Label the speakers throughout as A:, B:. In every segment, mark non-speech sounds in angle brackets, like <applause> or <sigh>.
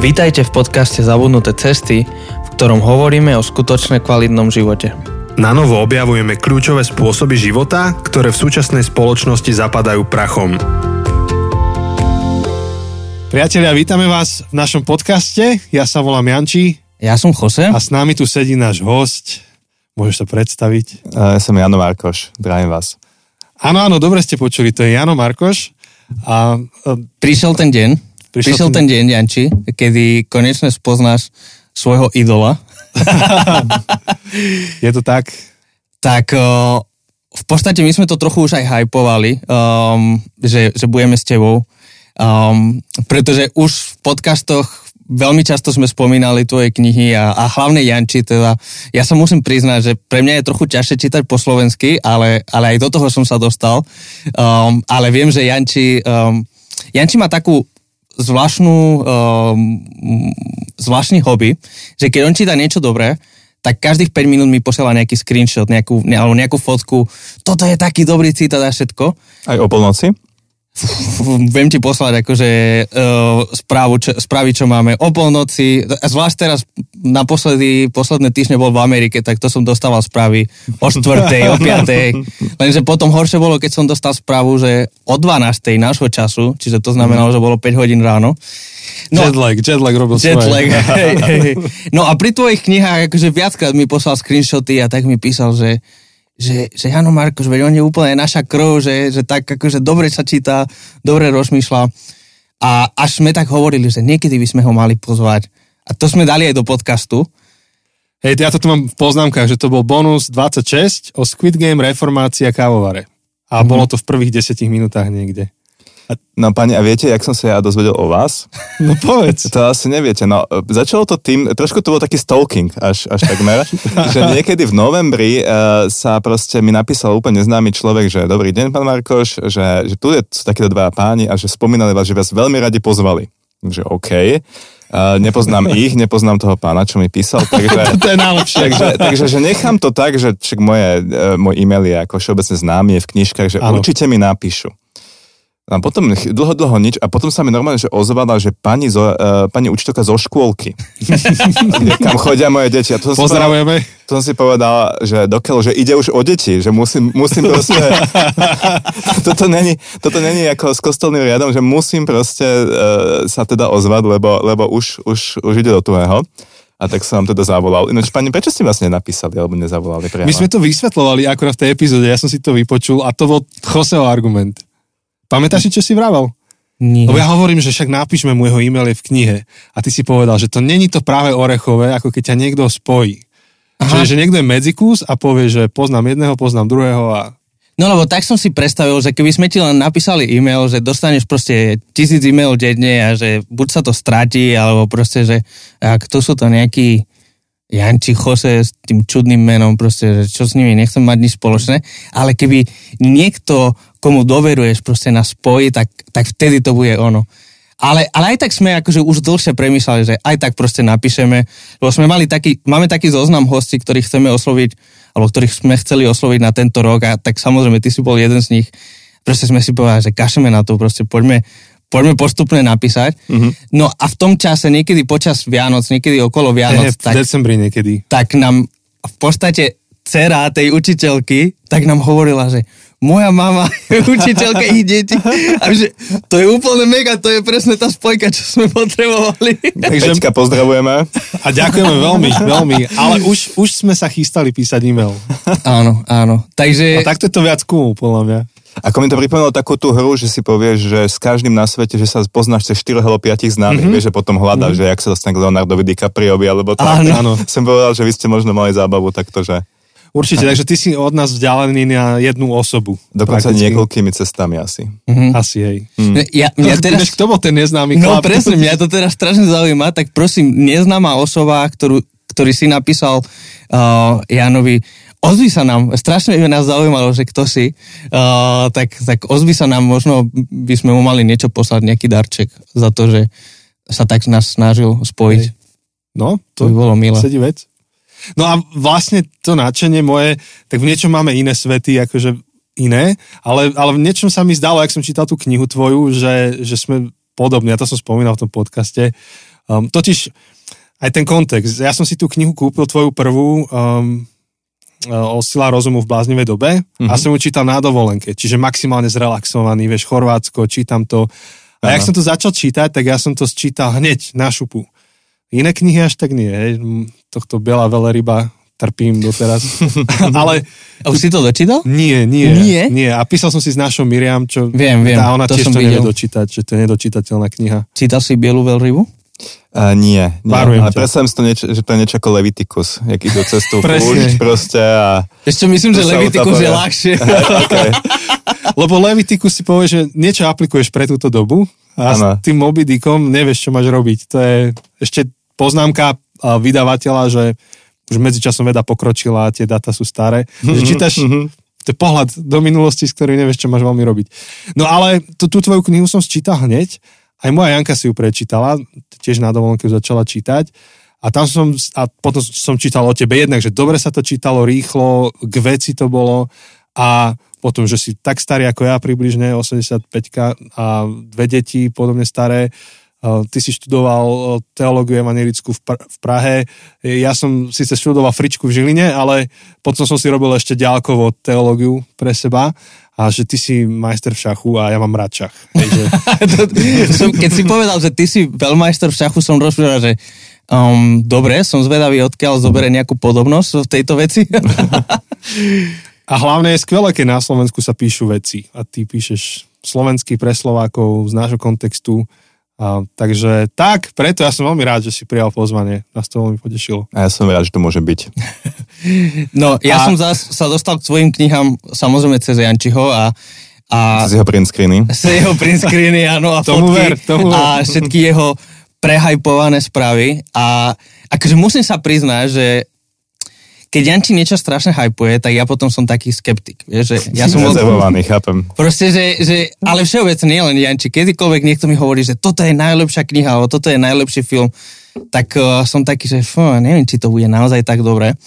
A: Vítajte v podcaste Zabudnuté cesty, v ktorom hovoríme o skutočne kvalitnom živote.
B: Na novo objavujeme kľúčové spôsoby života, ktoré v súčasnej spoločnosti zapadajú prachom. Priatelia, vítame vás v našom podcaste. Ja sa volám Janči.
A: Ja som Jose.
B: A s nami tu sedí náš host. Môžeš sa predstaviť?
C: Ja som Jano Markoš. Zdravím vás.
B: Áno, áno, dobre ste počuli. To je Jano Markoš.
A: A, a prišiel ten deň, prišiel, prišiel ten... deň, Janči, kedy konečne spoznáš svojho idola. <laughs>
B: je to tak?
A: Tak v podstate my sme to trochu už aj hypovali, um, že, že budeme s tebou. Um, pretože už v podcastoch veľmi často sme spomínali tvoje knihy a, a hlavne Janči, teda ja sa musím priznať, že pre mňa je trochu ťažšie čítať po slovensky, ale, ale aj do toho som sa dostal. Um, ale viem, že Janči, um, Janči má takú zvláštnu, um, zvláštny hobby, že keď on číta niečo dobré, tak každých 5 minút mi posiela nejaký screenshot, nejakú, ne, alebo nejakú fotku. Toto je taký dobrý citát a všetko.
C: Aj o polnoci? <laughs>
A: viem ti poslať akože uh, správu, čo, správy, čo máme o polnoci. Zvlášť teraz naposledy, posledné týždne bol v Amerike, tak to som dostával správy o 4. o 5. Lenže potom horšie bolo, keď som dostal správu, že o 12. nášho času, čiže to znamenalo, že bolo 5 hodín ráno.
B: No, jetlag, jetlag robil
A: jetlag, <laughs> hej, hej. No a pri tvojich knihách akože viackrát mi poslal screenshoty a tak mi písal, že že, že Jano Markoš, veď on je úplne naša krv, že, že tak akože dobre sa číta, dobre rozmýšľa. A až sme tak hovorili, že niekedy by sme ho mali pozvať. A to sme dali aj do podcastu.
B: Hej, ja to tu mám v poznámkach, že to bol bonus 26 o Squid Game reformácia kávovare. A mm-hmm. bolo to v prvých 10 minútach niekde.
C: No pani, a viete, jak som sa ja dozvedel o vás? <laughs>
B: No povedz.
C: To asi neviete. No, začalo to tým, trošku to bol taký stalking až, až takmer, <laughs> že niekedy v novembri uh, sa proste mi napísal úplne neznámy človek, že dobrý deň, pán Markoš, že, že tu je, sú takíto dva páni a že spomínali vás, že vás veľmi radi pozvali. Že OK. Uh, nepoznám <laughs> ich, nepoznám toho pána, čo mi písal, takže...
B: to je najlepšie.
C: Takže, takže že nechám to tak, že však moje, uh, môj e-mail je ako všeobecne známy, je v knižkách, že ano. určite mi napíšu. A potom dlho, dlho nič a potom sa mi normálne že ozvala, že pani, zo, uh, pani učiteľka zo škôlky, <laughs> kam chodia moje deti. A to
B: Pozdravujeme.
C: Si povedal, to som si povedal, že dokiaľ, že ide už o deti, že musím, musím proste... <laughs> toto, není, toto není ako s kostolným riadom, že musím proste uh, sa teda ozvať, lebo, lebo už, už, už ide do tuhého. A tak som vám teda zavolal. Ináč, pani, prečo ste vlastne napísali alebo nezavolali priamo?
B: My sme to vysvetlovali akurát v tej epizóde, ja som si to vypočul a to bol Joseho argument. Pamätáš si, čo si vravel?
A: Nie.
B: Lebo ja hovorím, že však napíšme mu jeho e-mail je v knihe. A ty si povedal, že to není to práve orechové, ako keď ťa niekto spojí. Aha. Čiže, že niekto je medzikus a povie, že poznám jedného, poznám druhého a...
A: No lebo tak som si predstavil, že keby sme ti len napísali e-mail, že dostaneš proste tisíc e-mail denne a že buď sa to stratí, alebo proste, že ak to sú to nejakí Janči Jose s tým čudným menom, proste, že čo s nimi, nechcem mať nič spoločné, ale keby niekto, komu doveruješ, proste nás spojí, tak, tak vtedy to bude ono. Ale, ale aj tak sme akože už dlhšie premysleli, že aj tak proste napíšeme, lebo sme mali taký, máme taký zoznam hostí, ktorých chceme osloviť, alebo ktorých sme chceli osloviť na tento rok a tak samozrejme ty si bol jeden z nich. Proste sme si povedali, že kašeme na to, proste poďme, poďme postupne napísať. Mm-hmm. No a v tom čase, niekedy počas Vianoc, niekedy okolo Vianoc,
B: v tak, decembri niekedy.
A: tak nám v podstate dcera tej učiteľky, tak nám hovorila, že moja mama <laughs> je učiteľka ich detí. A že to je úplne mega, to je presne tá spojka, čo sme potrebovali.
C: Takže Peťka, pozdravujeme.
B: A ďakujeme veľmi, veľmi. Ale už, už sme sa chystali písať e-mail.
A: Áno, áno. Takže...
B: A takto je to viac cool, podľa mňa.
C: Ako mi to pripomínalo takú tú hru, že si povieš, že s každým na svete, že sa poznáš cez 4 alebo 5 známych, mm-hmm. vieš, že potom hľadáš, mm-hmm. že jak sa dostane k Leonardovi DiCapriovi, alebo tak. Áno. áno. Som povedal, že vy ste možno mali zábavu takto, že...
B: Určite, takže ty si od nás vzdialený na jednu osobu.
C: Dokonca prakticky. niekoľkými cestami asi.
B: Mm-hmm. Asi, hej. Mm.
A: Ja, mňa teraz...
B: kto bol ten neznámy
A: No chlap? presne, mňa to teraz strašne zaujíma, tak prosím, neznáma osoba, ktorú, ktorý si napísal uh, Janovi, ozvi sa nám, strašne by nás zaujímalo, že kto si, uh, tak, tak ozvi sa nám, možno by sme mu mali niečo poslať, nejaký darček za to, že sa tak nás snažil spojiť. Hej.
B: No, to, to by bolo milé. Sedí vec. No a vlastne to nadšenie moje, tak v niečom máme iné svety, akože iné, ale, ale v niečom sa mi zdalo, ak som čítal tú knihu tvoju, že, že sme podobní, ja to som spomínal v tom podcaste, Um, totiž aj ten kontext. Ja som si tú knihu kúpil, tvoju prvú, um, o sila rozumu v bláznivej dobe mm-hmm. a som ju čítal na dovolenke, čiže maximálne zrelaxovaný, vieš, Chorvátsko, čítam to. A Aha. jak som to začal čítať, tak ja som to sčítal hneď na šupu. Iné knihy až tak nie, hej. tohto Biela veleryba trpím doteraz. <laughs> Ale...
A: A už si to dočítal?
B: Nie, nie.
A: Nie?
B: Nie. A písal som si s našou Miriam, čo...
A: Viem, viem.
B: A ona
A: to
B: tiež
A: som
B: to
A: videl.
B: nevie dočítať, že to je nedočítateľná kniha.
A: Čítal si Bielu veľrybu?
C: Uh, nie, nie.
B: Varujem
C: ale predstavím si to, nieč, že to je niečo ako Leviticus, jak idú cestu <laughs> púšť proste a...
A: Ešte myslím, že Leviticus je ľahšie. <laughs>
C: okay.
B: Lebo Leviticus si povie, že niečo aplikuješ pre túto dobu a
C: Áno.
B: s tým Moby Dickom nevieš, čo máš robiť. To je ešte poznámka vydavateľa, že už medzičasom veda pokročila a tie dáta sú staré. Že čítaš, to je pohľad do minulosti, s ktorým nevieš, čo máš veľmi robiť. No ale tú, tú tvoju knihu som sčítal hneď, aj moja Janka si ju prečítala, tiež na dovolenke začala čítať. A tam som, a potom som čítal o tebe jednak, že dobre sa to čítalo, rýchlo, k veci to bolo a potom, že si tak starý ako ja približne, 85 a dve deti podobne staré, ty si študoval uh, teológiu evangelickú v, Pr- v Prahe, ja som síce študoval fričku v Žiline, ale potom som si robil ešte ďalkovo teológiu pre seba a že ty si majster v šachu a ja mám rád šach. Takže, <laughs>
A: som, keď si povedal, že ty si veľmajster v šachu, som rozprával, že um, dobre, som zvedavý, odkiaľ zoberie nejakú podobnosť v tejto veci. <laughs>
B: a hlavne je skvelé, keď na Slovensku sa píšu veci a ty píšeš slovenský pre Slovákov z nášho kontextu. A, takže tak, preto ja som veľmi rád, že si prijal pozvanie. Nás to veľmi potešilo.
C: A ja som rád, že to môže byť. <laughs>
A: No, ja
B: A-
A: som zas, sa dostal k svojim knihám samozrejme cez Jančiho a, a
C: Z jeho print screeny. <laughs>
A: z jeho print screeny, áno, a <laughs>
B: Tomu
A: fotky
B: ver, tomu ver.
A: a všetky jeho prehajpované správy a akože musím sa priznať, že keď Janči niečo strašne hypuje, tak ja potom som taký skeptik. Vieš, že ja som
C: Rezervovaný, chápem.
A: proste, že, že, ale všeobecne nie len Janči, kedykoľvek niekto mi hovorí, že toto je najlepšia kniha, alebo toto je najlepší film, tak uh, som taký, že fú, neviem, či to bude naozaj tak dobré.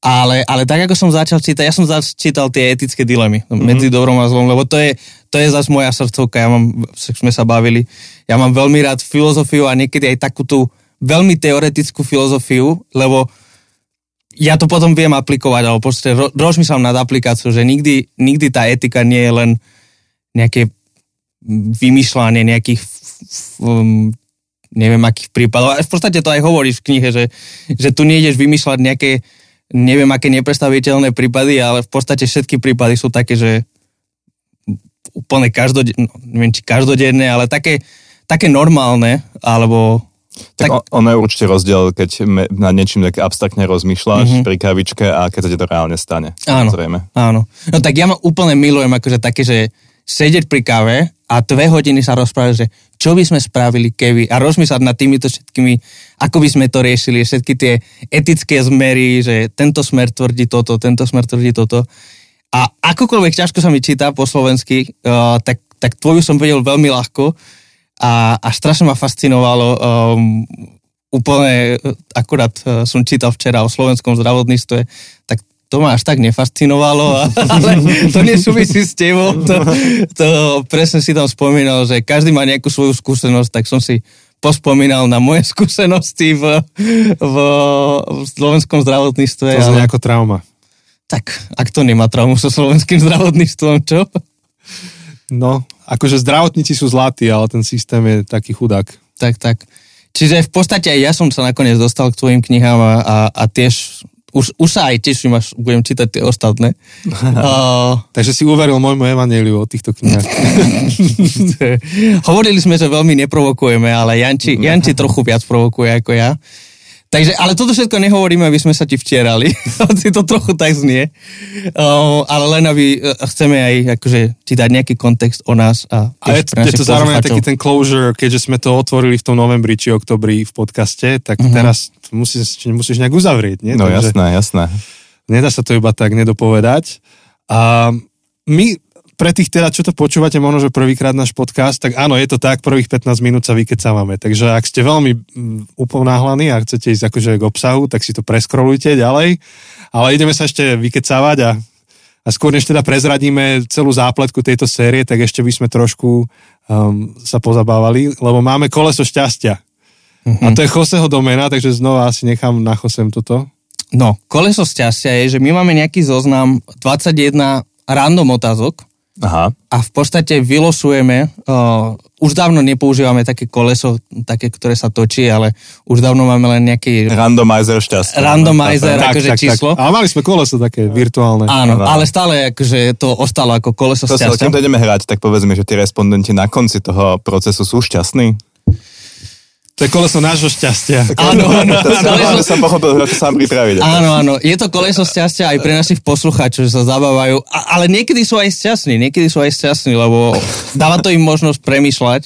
A: Ale, ale tak, ako som začal čítať, ja som začítal tie etické dilemy mm-hmm. medzi dobrom a zlom, lebo to je, to je zase moja srdcovka, ja mám, sme sa bavili, ja mám veľmi rád filozofiu a niekedy aj takú tú veľmi teoretickú filozofiu, lebo ja to potom viem aplikovať, alebo proste ro, rozmýšľam nad aplikáciou, že nikdy, nikdy tá etika nie je len nejaké vymýšľanie nejakých um, neviem akých prípadov. A v podstate to aj hovoríš v knihe, že, že tu nejdeš vymýšľať nejaké neviem aké nepredstaviteľné prípady, ale v podstate všetky prípady sú také, že úplne každodenné, neviem či každodenné, ale také, také normálne, alebo
C: Tak, tak ono je určite rozdiel, keď nad niečím tak abstraktne rozmýšľaš mm-hmm. pri kavičke a keď sa ti to reálne stane.
A: Áno,
C: Zrejme.
A: áno. No tak ja ma úplne milujem akože také, že sedieť pri káve a dve hodiny sa rozprávať, že čo by sme spravili, keby a rozmýšľať nad týmito všetkými, ako by sme to riešili, všetky tie etické zmery, že tento smer tvrdí toto, tento smer tvrdí toto. A akokoľvek ťažko sa mi číta po slovensky, uh, tak, tak tvoju som vedel veľmi ľahko a, a strašne ma fascinovalo um, úplne, akurát uh, som čítal včera o slovenskom zdravotníctve, tak to ma až tak nefascinovalo, <laughs> ale to nesúvisí s tebou. To, to presne si tam spomínal, že každý má nejakú svoju skúsenosť, tak som si pospomínal na moje <laughs> skúsenosti v, v, v slovenskom zdravotníctve.
B: To znie
A: ale-
B: ako trauma.
A: tak, ak to nemá traumu so slovenským zdravotníctvom, čo?
B: No, akože zdravotníci sú zlatí, ale ten systém je taký chudák.
A: Tak, tak. Čiže v podstate aj ja som sa nakoniec dostal k tvojim knihám a, a, a tiež, už, už sa aj teším, až budem čítať tie ostatné. <laughs> uh,
B: Takže si uveril môjmu evaneliu o týchto knihách. <laughs>
A: hovorili sme, že veľmi neprovokujeme, ale Janči, <laughs> Janči trochu viac provokuje ako ja. Takže, ale toto všetko nehovoríme, aby sme sa ti vtierali. <laughs> Hoci to trochu tak znie. Uh, ale len aby uh, chceme aj akože, ti dať nejaký kontext o nás. A,
B: A je, je to zároveň taký ten closure, keďže sme to otvorili v tom novembri či oktobri v podcaste, tak uh-huh. teraz musíš, musíš nejak uzavrieť, nie?
C: No
B: Takže
C: jasné, jasné.
B: Nedá sa to iba tak nedopovedať. A my, pre tých teda, čo to počúvate možno, že prvýkrát náš podcast, tak áno, je to tak, prvých 15 minút sa vykecávame. Takže ak ste veľmi mm, uponáhlaní a chcete ísť akože k obsahu, tak si to preskrolujte ďalej. Ale ideme sa ešte vykecávať a a skôr než teda prezradíme celú zápletku tejto série, tak ešte by sme trošku um, sa pozabávali, lebo máme koleso šťastia. A to je Joseho domena, takže znova asi nechám na Josem toto.
A: No, koleso šťastia je, že my máme nejaký zoznam 21 random otázok
C: Aha.
A: a v podstate vylosujeme, uh, už dávno nepoužívame také koleso, také, ktoré sa točí, ale už dávno máme len nejaký
C: Randomizer šťastia.
A: randomizer, akože číslo.
B: Ale mali sme koleso také virtuálne.
A: Áno, ale stále akože to ostalo ako koleso
C: To
A: šťastia.
C: kým to ideme hrať, tak povedzme, že tí respondenti na konci toho procesu sú šťastní.
B: To je koleso nášho šťastia.
A: Áno, áno, koleso-
C: som pochopil, že to sám pripraviť.
A: Áno, áno, je to koleso šťastia aj pre našich poslucháčov, že sa zabávajú, a, ale niekedy sú aj šťastní, niekedy sú aj šťastní, lebo dáva to im možnosť premýšľať.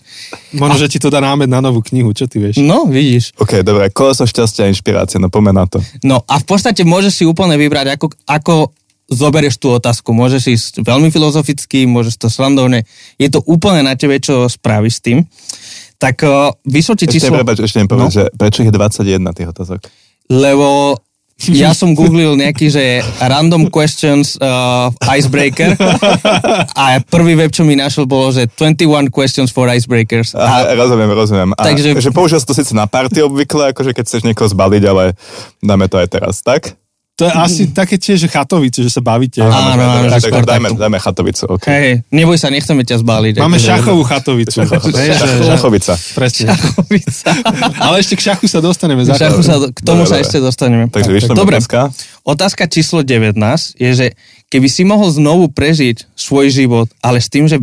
B: Možno, že ti to dá námed na novú knihu, čo ty vieš?
A: No, vidíš.
C: OK, dobre, koleso šťastia a inšpirácie, no poďme na to.
A: No a v podstate môžeš si úplne vybrať, ako, ako zoberieš tú otázku. Môžeš ísť veľmi filozoficky, môžeš to srandovne. Je to úplne na tebe, čo spravíš s tým. Tak uh, vysočí
C: Ešte,
A: číslo...
C: prepáč, ešte povedať,
A: No.
C: že prečo je 21 tých otázok?
A: lebo ja som googlil nejaký, že random questions uh, icebreaker a prvý web, čo mi našiel, bolo, že 21 questions for icebreakers.
C: Aha,
A: A,
C: rozumiem, rozumiem. A,
A: Takže-
C: že použil to síce na party obvykle, akože keď chceš niekoho zbaliť, ale dáme to aj teraz, tak?
B: To je asi <laughs> také tiež, že chatovice, že sa bavíte.
A: Áno, áno, že
C: takže
A: skôr
C: dajme, dajme chatovicu, OK.
A: hej, neboj sa, nechceme ťa zbaliť.
B: Máme
A: akože-
B: šachovú chatovicu. <laughs>
C: Šachovica.
B: Presne.
A: Šachovica. <laughs>
B: Ale ešte k šachu sa dostaneme. za
A: Šachu sa, k tomu
C: Dobre,
A: sa
C: dobre.
A: ešte dostaneme.
C: Takže vyšla
A: Dobre,
C: otázka.
A: otázka číslo 19 je, že keby si mohol znovu prežiť svoj život, ale s tým, že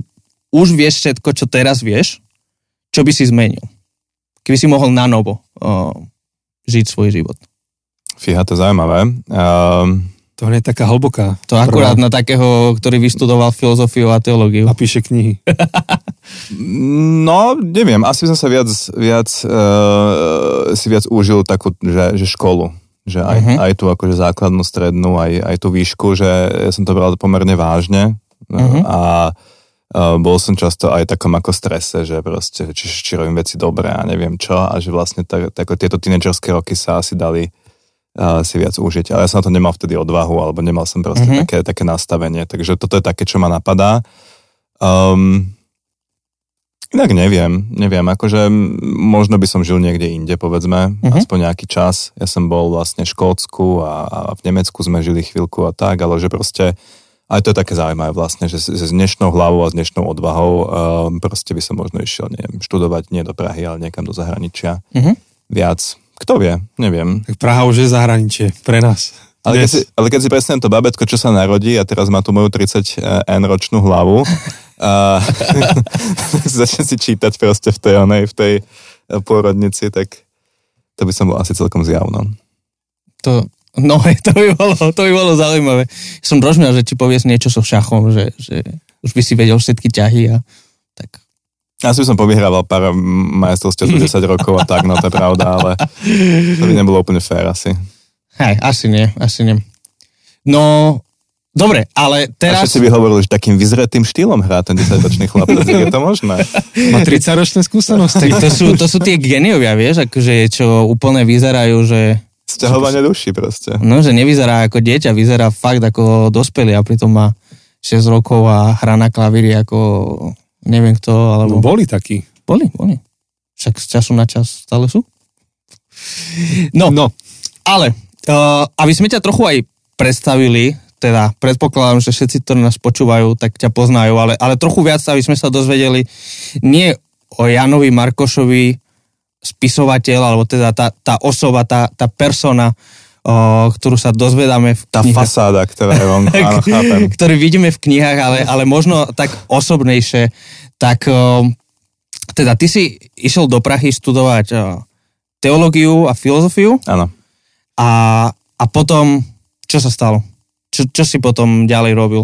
A: už vieš všetko, čo teraz vieš, čo by si zmenil? Keby si mohol na novo uh, žiť svoj život.
C: Fíha, to je zaujímavé. Um,
B: To nie je taká hlboká.
A: To akurát
B: Prvá.
A: na takého, ktorý vyštudoval filozofiu a teológiu.
B: A píše knihy. <laughs>
C: no, neviem, asi som sa viac, viac uh, si viac užil takú, že, že školu. Že aj, uh-huh. aj tú akože základnú, strednú, aj, aj tú výšku, že ja som to bral pomerne vážne uh-huh. a uh, bol som často aj takom ako strese, že proste, či, či robím veci dobre a neviem čo a že vlastne tak, tak, tieto tínedžerské roky sa asi dali si viac užiť. Ale ja som na to nemal vtedy odvahu, alebo nemal som proste
A: Mhm.
C: uh-huh. také, také nastavenie. Takže toto je také, čo ma napadá. Um, inak neviem, neviem, akože možno by som žil niekde inde, povedzme,
A: Mhm.
C: uh-huh. aspoň nejaký čas. Ja som bol vlastne v Škótsku a, a v Nemecku sme žili chvíľku a tak, ale že proste aj to je také zaujímavé vlastne, že s, dnešnou hlavou a s dnešnou odvahou um, proste by som možno išiel, neviem, študovať nie do Prahy, ale niekam do zahraničia.
A: Mhm.
C: Viac. Kto vie, neviem.
B: Tak Praha už je zahraničie pre nás.
C: Ale keď, si, ale keď si predstavím to babetko, čo sa narodí a teraz má tu moju 30 N ročnú hlavu <laughs> a <laughs> začne si čítať proste v tej, onej, v tej pôrodnici, tak to by som bol asi celkom zjavno.
A: To, no, <laughs> to by, bolo, to by bolo zaujímavé. Som rozumel, že ti povieš niečo so šachom, že, že už by si vedel všetky ťahy a tak.
C: Asi by som povyhrával pár majstrovstiev 10 rokov a tak, no to je pravda, ale to by nebolo úplne fér asi.
A: Hej, asi nie, asi nie. No, dobre, ale
C: A
A: teraz...
C: všetci by hovorili, že takým vyzretým štýlom hrá ten 10-ročný chlapec, je to možné?
B: Má 30-ročné skúsenosti.
A: To sú, to sú tie geniovia, vieš, akože čo úplne vyzerajú, že,
C: Sťahovanie duší proste.
A: no, že nevyzerá ako dieťa, vyzerá fakt ako dospelý a pritom má 6 rokov a hrá na klavíri ako neviem kto,
B: No,
A: alebo...
B: boli takí.
A: Boli, boli. Však z času na čas stále sú. No,
B: No,
A: ale uh, aby sme ťa trochu aj predstavili, teda predpokladám, že všetci, ktorí nás počúvajú, tak ťa poznajú, ale, ale trochu viac, aby sme sa dozvedeli nie o Janovi Markošovi, spisovateľ, alebo teda tá, tá osoba, tá, tá persona, uh, ktorú sa dozvedáme v
C: Tá
A: knihách.
C: fasáda, ktorá je vonku, <laughs> áno, chápem.
A: ktorý vidíme v knihách, ale, ale možno tak osobnejšie, tak um, teda ty si išiel do Prahy študovať uh, teológiu a filozofiu
C: Áno.
A: a, a potom, čo sa stalo? Čo, čo si potom ďalej robil?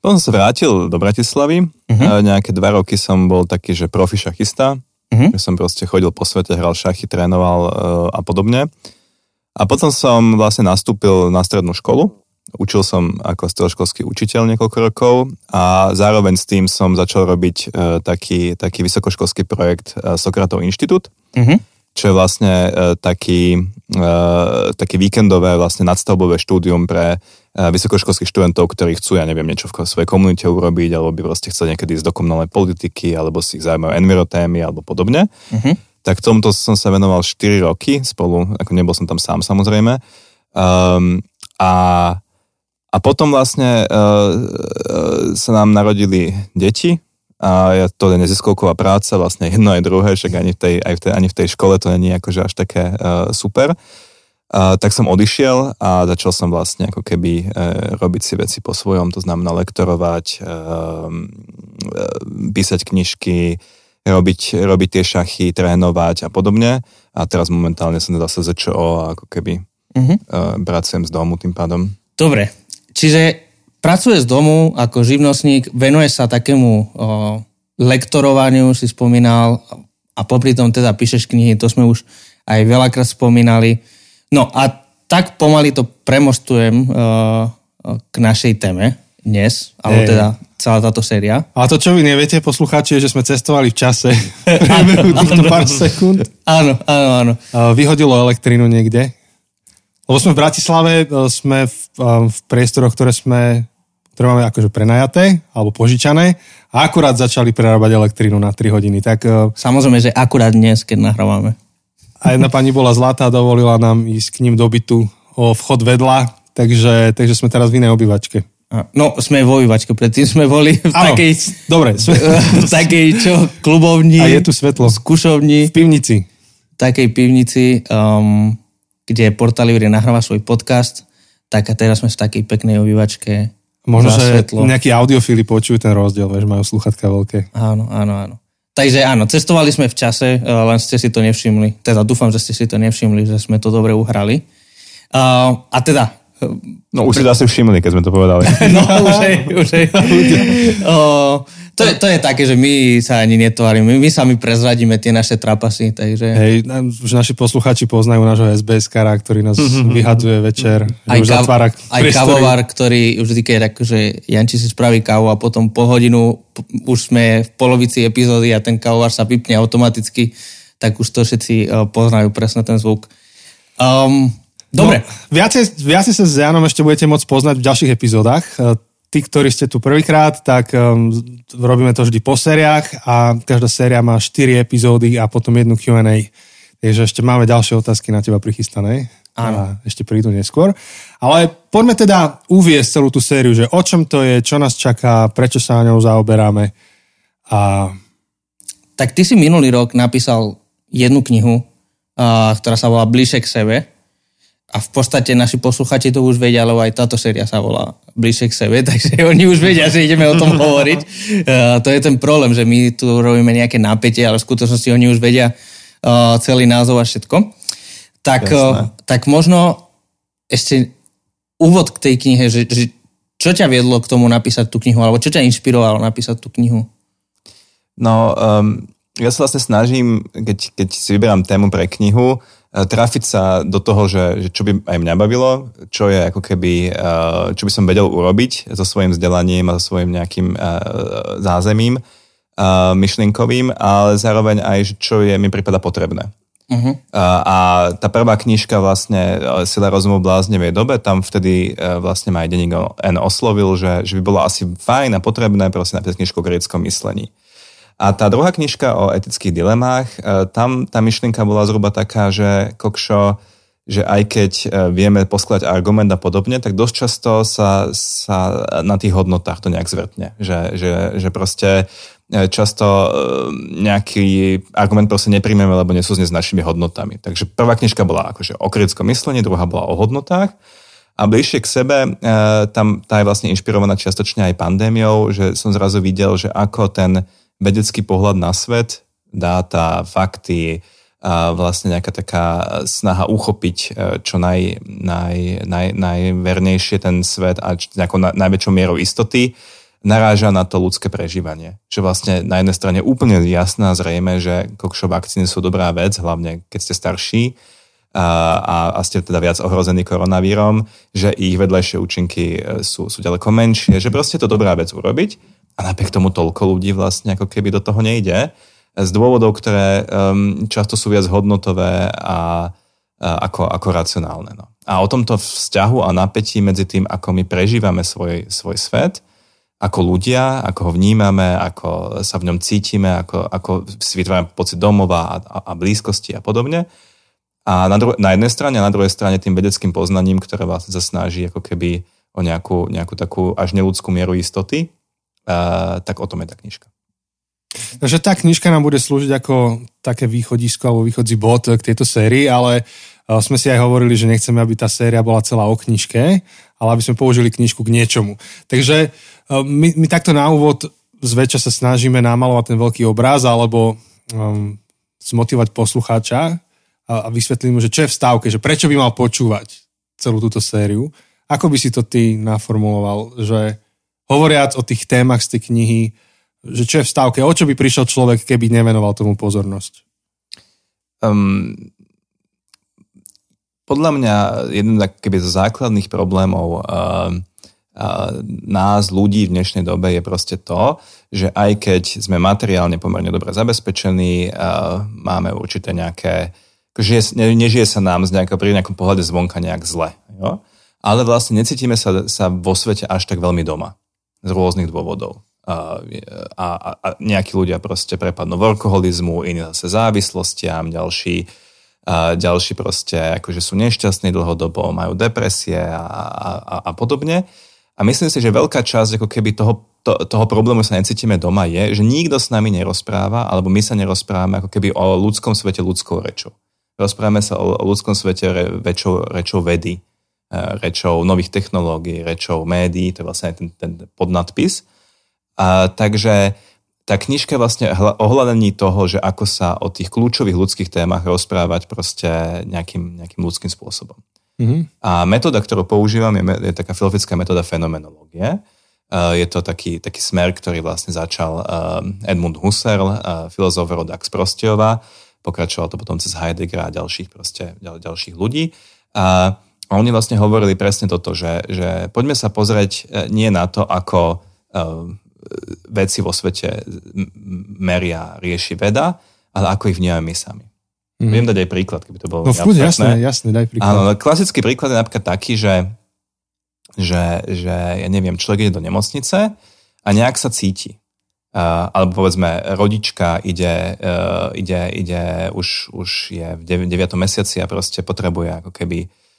C: Potom som sa vrátil do Bratislavy. Uh-huh. Nejaké dva roky som bol taký, že profi šachista. Že som proste chodil po svete, hral šachy, trénoval uh, a podobne. A potom som vlastne nastúpil na strednú školu. Učil som ako stredoškolský učiteľ niekoľko rokov a zároveň s tým som začal robiť uh, taký, taký vysokoškolský projekt uh, Sokratov inštitút,
A: Mhm.
C: čo je vlastne uh, taký, uh, také víkendové vlastne nadstavbové štúdium pre uh, vysokoškolských študentov, ktorí chcú, ja neviem, niečo v svojej komunite urobiť, alebo by proste chceli niekedy ísť do komunálnej politiky, alebo si ich zaujímajú envirotémy, alebo podobne.
A: Mhm.
C: Tak tomuto som sa venoval 4 roky spolu, ako nebol som tam sám samozrejme. Um, a, a potom vlastne uh, uh, sa nám narodili deti, a ja, to je neziskovková práca, vlastne jedno aj druhé, však ani v tej, aj v tej, ani v tej škole to není akože až také uh, super. Uh, tak som odišiel a začal som vlastne ako keby uh, robiť si veci po svojom, to znamená lektorovať, uh, uh, písať knižky, robiť, robiť tie šachy, trénovať a podobne. A teraz momentálne som teda sa začal ako keby uh-huh. uh, pracujem z domu tým pádom.
A: Dobre, čiže pracuje z domu ako živnostník, venuje sa takému o, lektorovaniu, si spomínal, a popri tom teda píšeš knihy, to sme už aj veľakrát spomínali. No a tak pomaly to premostujem o, k našej téme dnes, alebo teda celá táto séria.
B: A to, čo vy neviete, poslucháči, je, že sme cestovali v čase. <laughs> týchto pár sekúnd.
A: Áno, áno, áno.
B: Vyhodilo elektrínu niekde. Lebo sme v Bratislave, sme v, v priestoroch, ktoré sme ktoré máme akože prenajaté alebo požičané a akurát začali prerábať elektrínu na 3 hodiny. Tak, e,
A: Samozrejme, že akurát dnes, keď nahrávame.
B: A jedna pani bola zlatá, dovolila nám ísť k ním do bytu o vchod vedľa, takže, takže sme teraz v inej obývačke.
A: No, sme vo obývačke, predtým sme boli v ano, takej...
B: Dobre.
A: Sme... <laughs> v takej, čo, klubovni.
B: A je tu svetlo.
A: Skúšovni.
B: V pivnici.
A: Takej pivnici, um, kde Portalivri nahráva svoj podcast, tak a teraz sme v takej peknej obývačke
B: Možno, že svetlo. nejakí audiofily počujú ten rozdiel, vieš, majú sluchatka veľké.
A: Áno, áno, áno. Takže áno, cestovali sme v čase, eh, len ste si to nevšimli. Teda dúfam, že ste si to nevšimli, že sme to dobre uhrali. Uh, a teda...
C: No už si to asi všimli, keď sme to povedali. <laughs>
A: no už je, už je. uh, to, je, to je také, že my sa ani netvárime. My sami prezradíme tie naše trapasy, takže...
B: Hej, už naši posluchači poznajú nášho SBS kara, ktorý nás mm-hmm. vyhadzuje večer.
A: Aj, už kav, zatvára aj kavovar, ktorý už vždy, keď akože Janči si spraví kávu a potom po hodinu už sme v polovici epizódy a ten kavovar sa vypne automaticky, tak už to všetci uh, poznajú presne ten zvuk. Um, Dobre. No,
B: viacej, viacej sa s Janom ešte budete môcť poznať v ďalších epizódach tí, ktorí ste tu prvýkrát, tak um, robíme to vždy po sériách a každá séria má 4 epizódy a potom jednu Q&A. Takže ešte máme ďalšie otázky na teba prichystané. Áno. A ešte prídu neskôr. Ale poďme teda uviesť celú tú sériu, že o čom to je, čo nás čaká, prečo sa na ňou zaoberáme. A...
A: Tak ty si minulý rok napísal jednu knihu, ktorá sa volá Bližšie k sebe a v podstate naši posluchači to už vedia, lebo aj táto séria sa volá bližšie k sebe, <laughs> takže oni už vedia, že ideme o tom hovoriť. Uh, <laughs> to je ten problém, že my tu robíme nejaké nápetie, ale v skutočnosti oni už vedia uh, celý názov a všetko. Tak, uh, tak možno ešte úvod k tej knihe, že, že čo ťa viedlo k tomu napísať tú knihu, alebo čo ťa inšpirovalo napísať tú knihu?
C: No, um, ja sa vlastne snažím, keď, keď si vyberám tému pre knihu, Eh, trafiť sa do toho, že, že čo by aj mňa bavilo, čo je ako keby, eh, čo by som vedel urobiť so svojím vzdelaním a so svojím nejakým eh, zázemím myšlienkovým, ale zároveň aj, čo je mi prípada potrebné. Uh-huh. A tá prvá knižka vlastne Sila rozumu v bláznevej dobe, tam vtedy vlastne ma aj denník N oslovil, že, že by bolo asi fajn a potrebné proste napísať knižku o greckom myslení. A tá druhá knižka o etických dilemách, e, tam tá myšlienka bola zhruba taká, že kokšo, že aj keď e, vieme poskladať argument a podobne, tak dosť často sa, sa na tých hodnotách to nejak zvrtne. Že, že, že proste e, často nejaký argument proste nepríjmeme, lebo nesúzne s našimi hodnotami. Takže prvá knižka bola akože o kritickom myslení, druhá bola o hodnotách. A bližšie k sebe, tam tá je vlastne inšpirovaná čiastočne aj pandémiou, že som zrazu videl, že ako ten vedecký pohľad na svet, dáta, fakty, a vlastne nejaká taká snaha uchopiť e, čo naj, naj, naj, najvernejšie ten svet a nejakou na, najväčšou mierou istoty, naráža na to ľudské prežívanie. Že vlastne na jednej strane úplne jasné a zrejme, že kokšo vakcíny sú dobrá vec, hlavne keď ste starší a, a, a ste teda viac ohrození koronavírom, že ich vedľajšie účinky e, sú, sú ďaleko menšie, že proste je to dobrá vec urobiť a napriek tomu toľko ľudí vlastne ako keby do toho nejde. Z dôvodov, ktoré um, často sú viac hodnotové a, a ako, ako racionálne. No. A o tomto vzťahu a napätí medzi tým, ako my prežívame svoj, svoj svet ako ľudia, ako ho vnímame, ako sa v ňom cítime, ako, ako si vytvárame pocit domova a, a, a blízkosti a podobne. A na, dru- na jednej strane a na druhej strane tým vedeckým poznaním, ktoré vlastne sa snaží ako keby o nejakú, nejakú takú až neludskú mieru istoty, tak o tom je tá knižka.
B: Takže tá knižka nám bude slúžiť ako také východisko alebo východzí bod k tejto sérii, ale sme si aj hovorili, že nechceme, aby tá séria bola celá o knižke, ale aby sme použili knižku k niečomu. Takže my, my takto na úvod zväčša sa snažíme namalovať ten veľký obraz alebo um, zmotivovať poslucháča a, a vysvetlím mu, že čo je v stávke, že prečo by mal počúvať celú túto sériu. Ako by si to ty naformuloval, že hovoriac o tých témach z tej knihy, že čo je v stávke, o čo by prišiel človek, keby nevenoval tomu pozornosť? Um,
C: podľa mňa jeden keby z základných problémov uh, nás, ľudí v dnešnej dobe je proste to, že aj keď sme materiálne pomerne dobre zabezpečení, uh, máme určité nejaké, že ne, nežije sa nám z nejakého, pri nejakom pohľade zvonka nejak zle. Jo? Ale vlastne necítime sa, sa vo svete až tak veľmi doma. Z rôznych dôvodov a, a, a nejakí ľudia proste prepadnú v alkoholizmu, iní zase závislostiam, ďalší, a ďalší proste akože sú nešťastní dlhodobo, majú depresie a, a, a podobne. A myslím si, že veľká časť ako keby toho, to, toho problému sa necítime doma je, že nikto s nami nerozpráva, alebo my sa nerozprávame ako keby o ľudskom svete ľudskou rečou. Rozprávame sa o, o ľudskom svete re, rečou, rečou vedy, rečou nových technológií, rečou médií, to je vlastne ten, ten podnadpis. A, takže tá knižka je vlastne ohľadení toho, že ako sa o tých kľúčových ľudských témach rozprávať proste nejakým, nejakým ľudským spôsobom. Mm-hmm. A metóda, ktorú používam, je, je taká filozofická metóda fenomenológie. Uh, je to taký, taký smer, ktorý vlastne začal uh, Edmund Husserl, filozof Rodax Prostiova, pokračoval to potom cez Heideggera a ďalších, proste, ďal, ďalších ľudí. A oni vlastne hovorili presne toto, že, že poďme sa pozrieť nie na to, ako veci vo svete meria, rieši veda, ale ako ich vnímame my sami. Mm. Viem dať aj príklad, keby to bolo
B: No fúď, jasné, jasné, daj príklad.
C: Áno, no, klasický príklad je napríklad taký, že, že, že ja neviem, človek ide do nemocnice a nejak sa cíti. Uh, alebo povedzme, rodička ide, uh, ide, ide už, už je v 9. mesiaci a proste potrebuje ako keby, uh,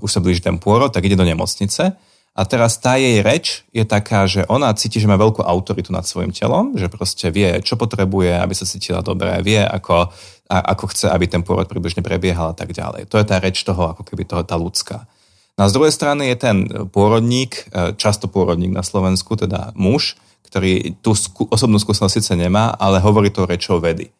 C: už sa blíži ten pôrod, tak ide do nemocnice a teraz tá jej reč je taká, že ona cíti, že má veľkú autoritu nad svojim telom, že proste vie, čo potrebuje, aby sa cítila dobre, vie, ako, a, ako chce, aby ten pôrod približne prebiehal a tak ďalej. To je tá reč toho, ako keby toho, tá ľudská. No z druhej strany je ten pôrodník, e, často pôrodník na Slovensku, teda muž, ktorý tú skú, osobnú skúsenosť síce nemá, ale hovorí to rečou vedy.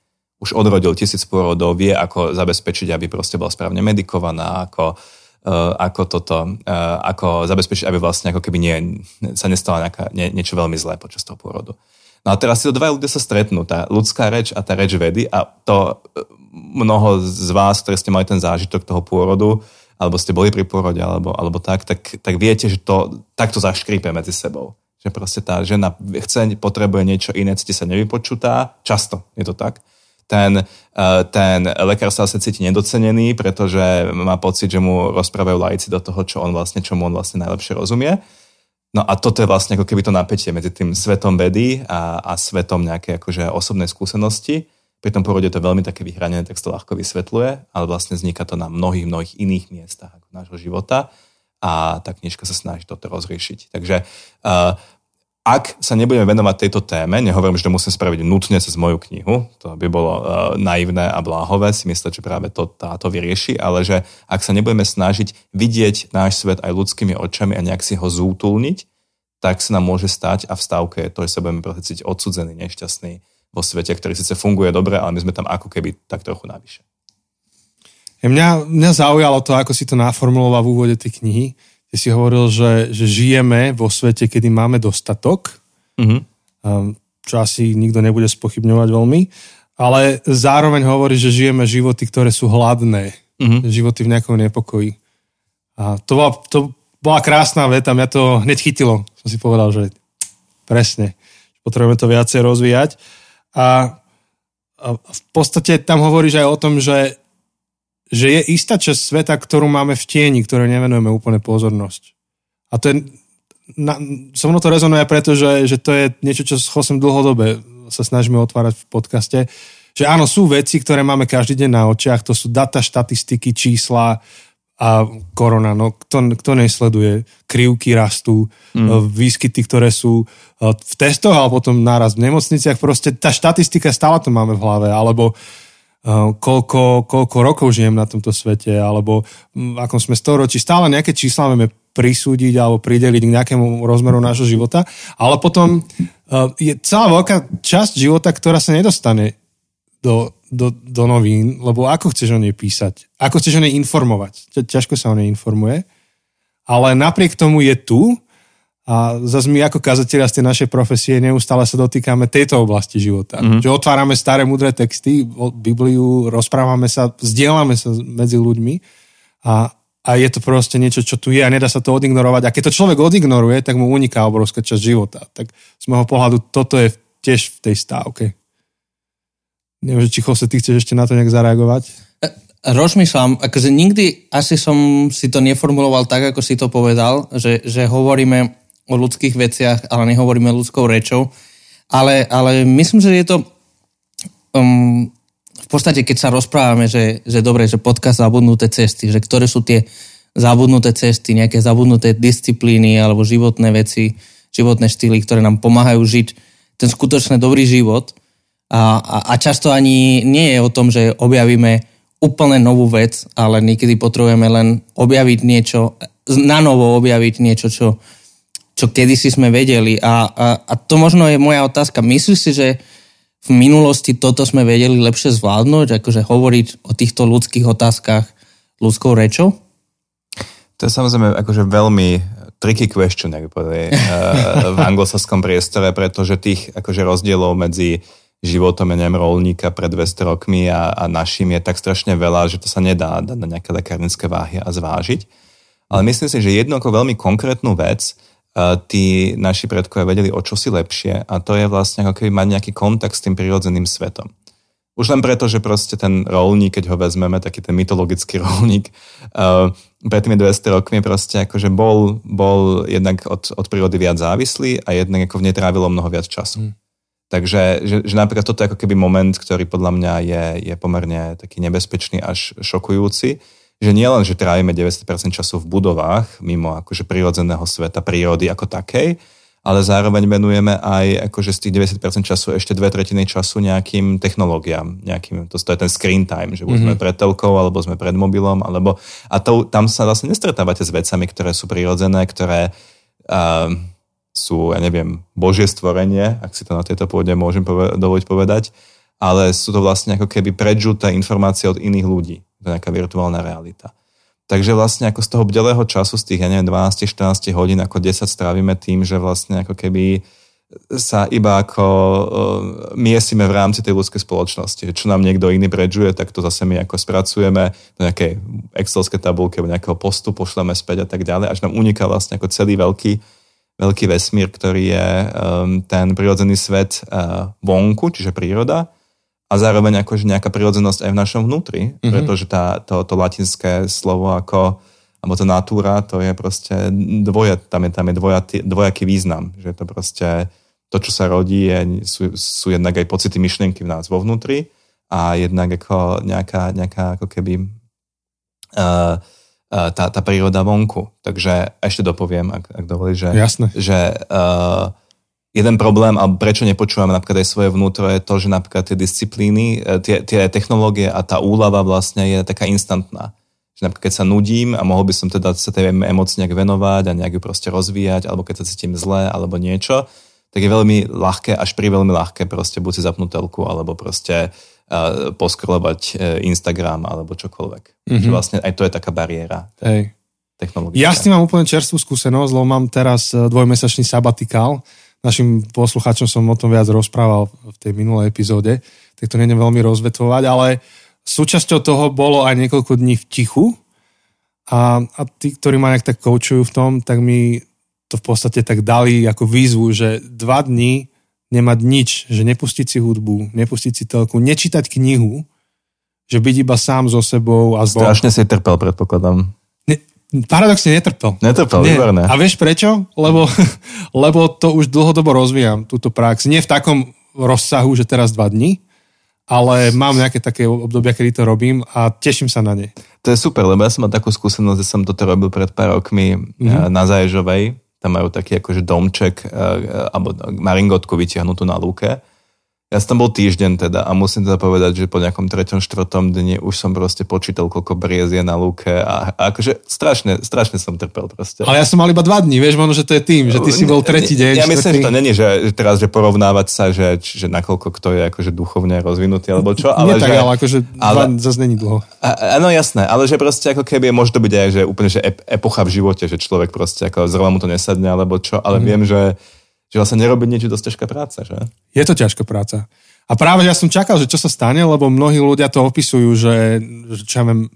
C: Už odrodil tisíc pôrodov, vie, ako zabezpečiť, aby proste bola správne medikovaná, ako Eh, ako toto, eh, ako zabezpečiť, aby vlastne ako keby nie, sa nestalo nejaká, nie, niečo veľmi zlé počas toho pôrodu. No a teraz si to dva ľudia sa stretnú, tá ľudská reč a tá reč vedy a to eh, mnoho z vás, ktorí ste mali ten zážitok toho pôrodu, alebo ste boli pri pôrode, alebo, alebo tak, tak, tak viete, že to takto zaškrípe medzi sebou. Že proste tá žena chce, potrebuje niečo iné, cíti sa nevypočutá, často je to tak ten, eh, ten lekár sa sa cíti nedocenený, pretože má pocit, že mu rozprávajú lajci do toho, čo on vlastne, čomu on vlastne najlepšie rozumie. No a toto je vlastne ako keby to napätie medzi tým svetom vedy a, a svetom nejakej akože osobnej skúsenosti. Pri tom porode to veľmi také vyhranené, tak to ľahko vysvetľuje, ale vlastne vzniká to na mnohých, mnohých iných miestach nášho života a tá knižka sa snaží toto rozriešiť. Takže uh, ak sa nebudeme venovať tejto téme, nehovorím, že to musím spraviť nutne cez moju knihu, to by bolo uh, naivné a bláhové si mysleť, že práve to táto vyrieši, ale že ak sa nebudeme snažiť vidieť náš svet aj ľudskými očami a nejak si ho zútulniť, tak sa nám môže stať a v stavke je to, že sa budeme cítiť odsudzený, nešťastný vo svete, ktorý síce funguje dobre, ale my sme tam ako keby tak trochu navyše.
B: Mňa, mňa zaujalo to, ako si to naformuloval v úvode tej knihy, Ty si hovoril, že, že žijeme vo svete, kedy máme dostatok, mm-hmm. čo asi nikto nebude spochybňovať veľmi, ale zároveň hovorí, že žijeme životy, ktoré sú hladné, mm-hmm. životy v nejakom nepokoji. A to bola, to bola krásna veta, mňa to hneď chytilo. Som si povedal, že presne, potrebujeme to viacej rozvíjať. A, a v podstate tam hovoríš aj o tom, že že je istá časť sveta, ktorú máme v tieni, ktoré nevenujeme úplne pozornosť. A to je na, so mnou to rezonuje preto, že, že to je niečo, čo s Chosem dlhodobé sa snažíme otvárať v podcaste, že áno, sú veci, ktoré máme každý deň na očiach, to sú data, štatistiky, čísla a korona, no kto, kto nesleduje, krivky rastú, mm. výskyty, ktoré sú e, v testoch, alebo potom náraz v nemocniciach, proste tá štatistika stále to máme v hlave, alebo uh, koľko, koľko rokov žijem na tomto svete, alebo v akom sme storočí, stále nejaké čísla vieme prisúdiť alebo prideliť k nejakému rozmeru nášho života, ale potom uh, je celá veľká časť života, ktorá sa nedostane do, do, do novín, lebo ako chceš o nej písať? Ako chceš o nej informovať? Ťažko sa o nej informuje. Ale napriek tomu je tu a zase my ako kazatelia z tej našej profesie neustále sa dotýkame tejto oblasti života. Mm-hmm. Že otvárame staré mudré texty, Bibliu, rozprávame sa, vzdielame sa medzi ľuďmi a, a je to proste niečo, čo tu je a nedá sa to odignorovať. A keď to človek odignoruje, tak mu uniká obrovská časť života. Tak z môjho pohľadu toto je tiež v tej stávke. Neviem, či Jose, ty chceš ešte na to nejak zareagovať?
A: E, rozmýšľam, akože nikdy asi som si to neformuloval tak, ako si to povedal, že, že hovoríme o ľudských veciach, ale nehovoríme ľudskou rečou. Ale, ale myslím, že je to um, v podstate, keď sa rozprávame, že, že dobre, že podcast zabudnuté cesty, že ktoré sú tie zabudnuté cesty, nejaké zabudnuté disciplíny alebo životné veci, životné štýly, ktoré nám pomáhajú žiť ten skutočne dobrý život. A, a, a často ani nie je o tom, že objavíme úplne novú vec, ale niekedy potrebujeme len objaviť niečo, na novo objaviť niečo, čo, čo kedysi sme vedeli. A, a, a to možno je moja otázka. Myslíš si, že v minulosti toto sme vedeli lepšie zvládnuť, akože hovoriť o týchto ľudských otázkach ľudskou rečou?
C: To je samozrejme akože veľmi tricky question, ako povedali, eh, v anglosaskom priestore, pretože tých akože rozdielov medzi životom, ja neviem, rolníka pred 200 rokmi a, a našim je tak strašne veľa, že to sa nedá dať na nejaké lekárnické váhy a zvážiť. Ale myslím si, že jednu ako veľmi konkrétnu vec, tí naši predkovia vedeli o čosi lepšie a to je vlastne ako keby mať nejaký kontakt s tým prirodzeným svetom. Už len preto, že proste ten rolník, keď ho vezmeme, taký ten mytologický <laughs> rolník, uh, pred tými 200 rokmi proste akože bol, bol jednak od, od prírody viac závislý a jednak ako v nej trávilo mnoho viac času. Mm. Takže že, že napríklad toto je ako keby moment, ktorý podľa mňa je, je pomerne taký nebezpečný až šokujúci, že nielen, že trávime 90% času v budovách, mimo akože prírodzeného sveta, prírody ako takej, ale zároveň venujeme aj akože z tých 90% času ešte dve tretiny času nejakým technológiám, nejakým, to, je ten screen time, že mm-hmm. sme mhm. pred telkou, alebo sme pred mobilom, alebo a to, tam sa vlastne nestretávate s vecami, ktoré sú prírodzené, ktoré uh, sú, ja neviem, božie stvorenie, ak si to na tejto pôde môžem pove- dovoliť povedať, ale sú to vlastne ako keby predžuté informácie od iných ľudí to je nejaká virtuálna realita. Takže vlastne ako z toho bdelého času, z tých, ja neviem, 12-14 hodín, ako 10 strávime tým, že vlastne ako keby sa iba ako uh, miesime v rámci tej ľudskej spoločnosti. Čo nám niekto iný predžuje, tak to zase my ako spracujeme do nejakej excelskej tabulky alebo nejakého postu, pošleme späť a tak ďalej, až nám uniká vlastne ako celý veľký, veľký vesmír, ktorý je um, ten prirodzený svet uh, vonku, čiže príroda a zároveň akože nejaká prirodzenosť aj v našom vnútri, mm-hmm. pretože tá, to, to latinské slovo ako alebo to natúra, to je proste dvoja, tam je, tam je dvojatý, dvojaký význam, že to proste to, čo sa rodí, je, sú, sú jednak aj pocity myšlienky v nás vo vnútri a jednak ako nejaká, nejaká ako keby uh, uh, tá, tá príroda vonku. Takže ešte dopoviem, ak, ak dovolíš, že,
B: Jasne.
C: že uh, jeden problém, a prečo nepočúvame napríklad aj svoje vnútro, je to, že napríklad tie disciplíny, e, tie, tie technológie a tá úlava vlastne je taká instantná. Že napríklad keď sa nudím a mohol by som teda sa tej emocii nejak venovať a nejak ju proste rozvíjať, alebo keď sa cítim zle, alebo niečo, tak je veľmi ľahké, až pri veľmi ľahké proste buď si zapnúť telku, alebo proste uh, poskrolovať uh, Instagram, alebo čokoľvek. Mm-hmm. Že vlastne aj to je taká bariéra.
B: Hej. Ja s tým mám úplne čerstvú skúsenosť, lebo mám teraz dvojmesačný sabatikál, našim poslucháčom som o tom viac rozprával v tej minulej epizóde, tak to neviem veľmi rozvetvovať, ale súčasťou toho bolo aj niekoľko dní v tichu a, a tí, ktorí ma nejak tak koučujú v tom, tak mi to v podstate tak dali ako výzvu, že dva dní nemať nič, že nepustiť si hudbu, nepustiť si telku, nečítať knihu, že byť iba sám so sebou a
C: Strašne si trpel, predpokladám.
B: Ne, Paradoxne netrpel.
C: Netrpel,
B: Nie.
C: výborné.
B: A vieš prečo? Lebo, <laughs> lebo to už dlhodobo rozvíjam, túto prax. Nie v takom rozsahu, že teraz dva dní, ale mám nejaké také obdobia, kedy to robím a teším sa na ne.
C: To je super, lebo ja som mal takú skúsenosť, že som toto robil pred pár rokmi
B: Mhm.
C: mm-hmm. na Zaježovej. Tam majú taký akože domček, eh, alebo maringotku vytiahnutú na lúke. Ja som tam bol týždeň teda a musím teda povedať, že po nejakom treťom, štvrtom dni už som proste počítal, koľko bries je na lúke a, a akože strašne, strašne som trpel proste.
B: Ale ja som mal iba dva dní, vieš, možno, že to je tým, že ty si bol tretí deň.
C: Ja myslím,
B: štvrtý.
C: že to není, že, že teraz, že porovnávať sa, že, že nakoľko kto je akože duchovne rozvinutý, alebo čo, ale
B: Nie tak,
C: že...
B: ale akože
C: ale-
B: zase není dlho.
C: Áno, jasné, ale že proste ako keby môže to byť aj, že úplne, že ep- epocha v živote, že človek proste ako zrovna mu to nesadne, alebo čo, ale
B: Mhm.
C: viem, že, že vlastne nerobiť je dosť ťažká práca, že?
B: Je to ťažká práca. A práve ja som čakal, že čo sa stane, lebo mnohí ľudia to opisujú, že, že čo ja viem,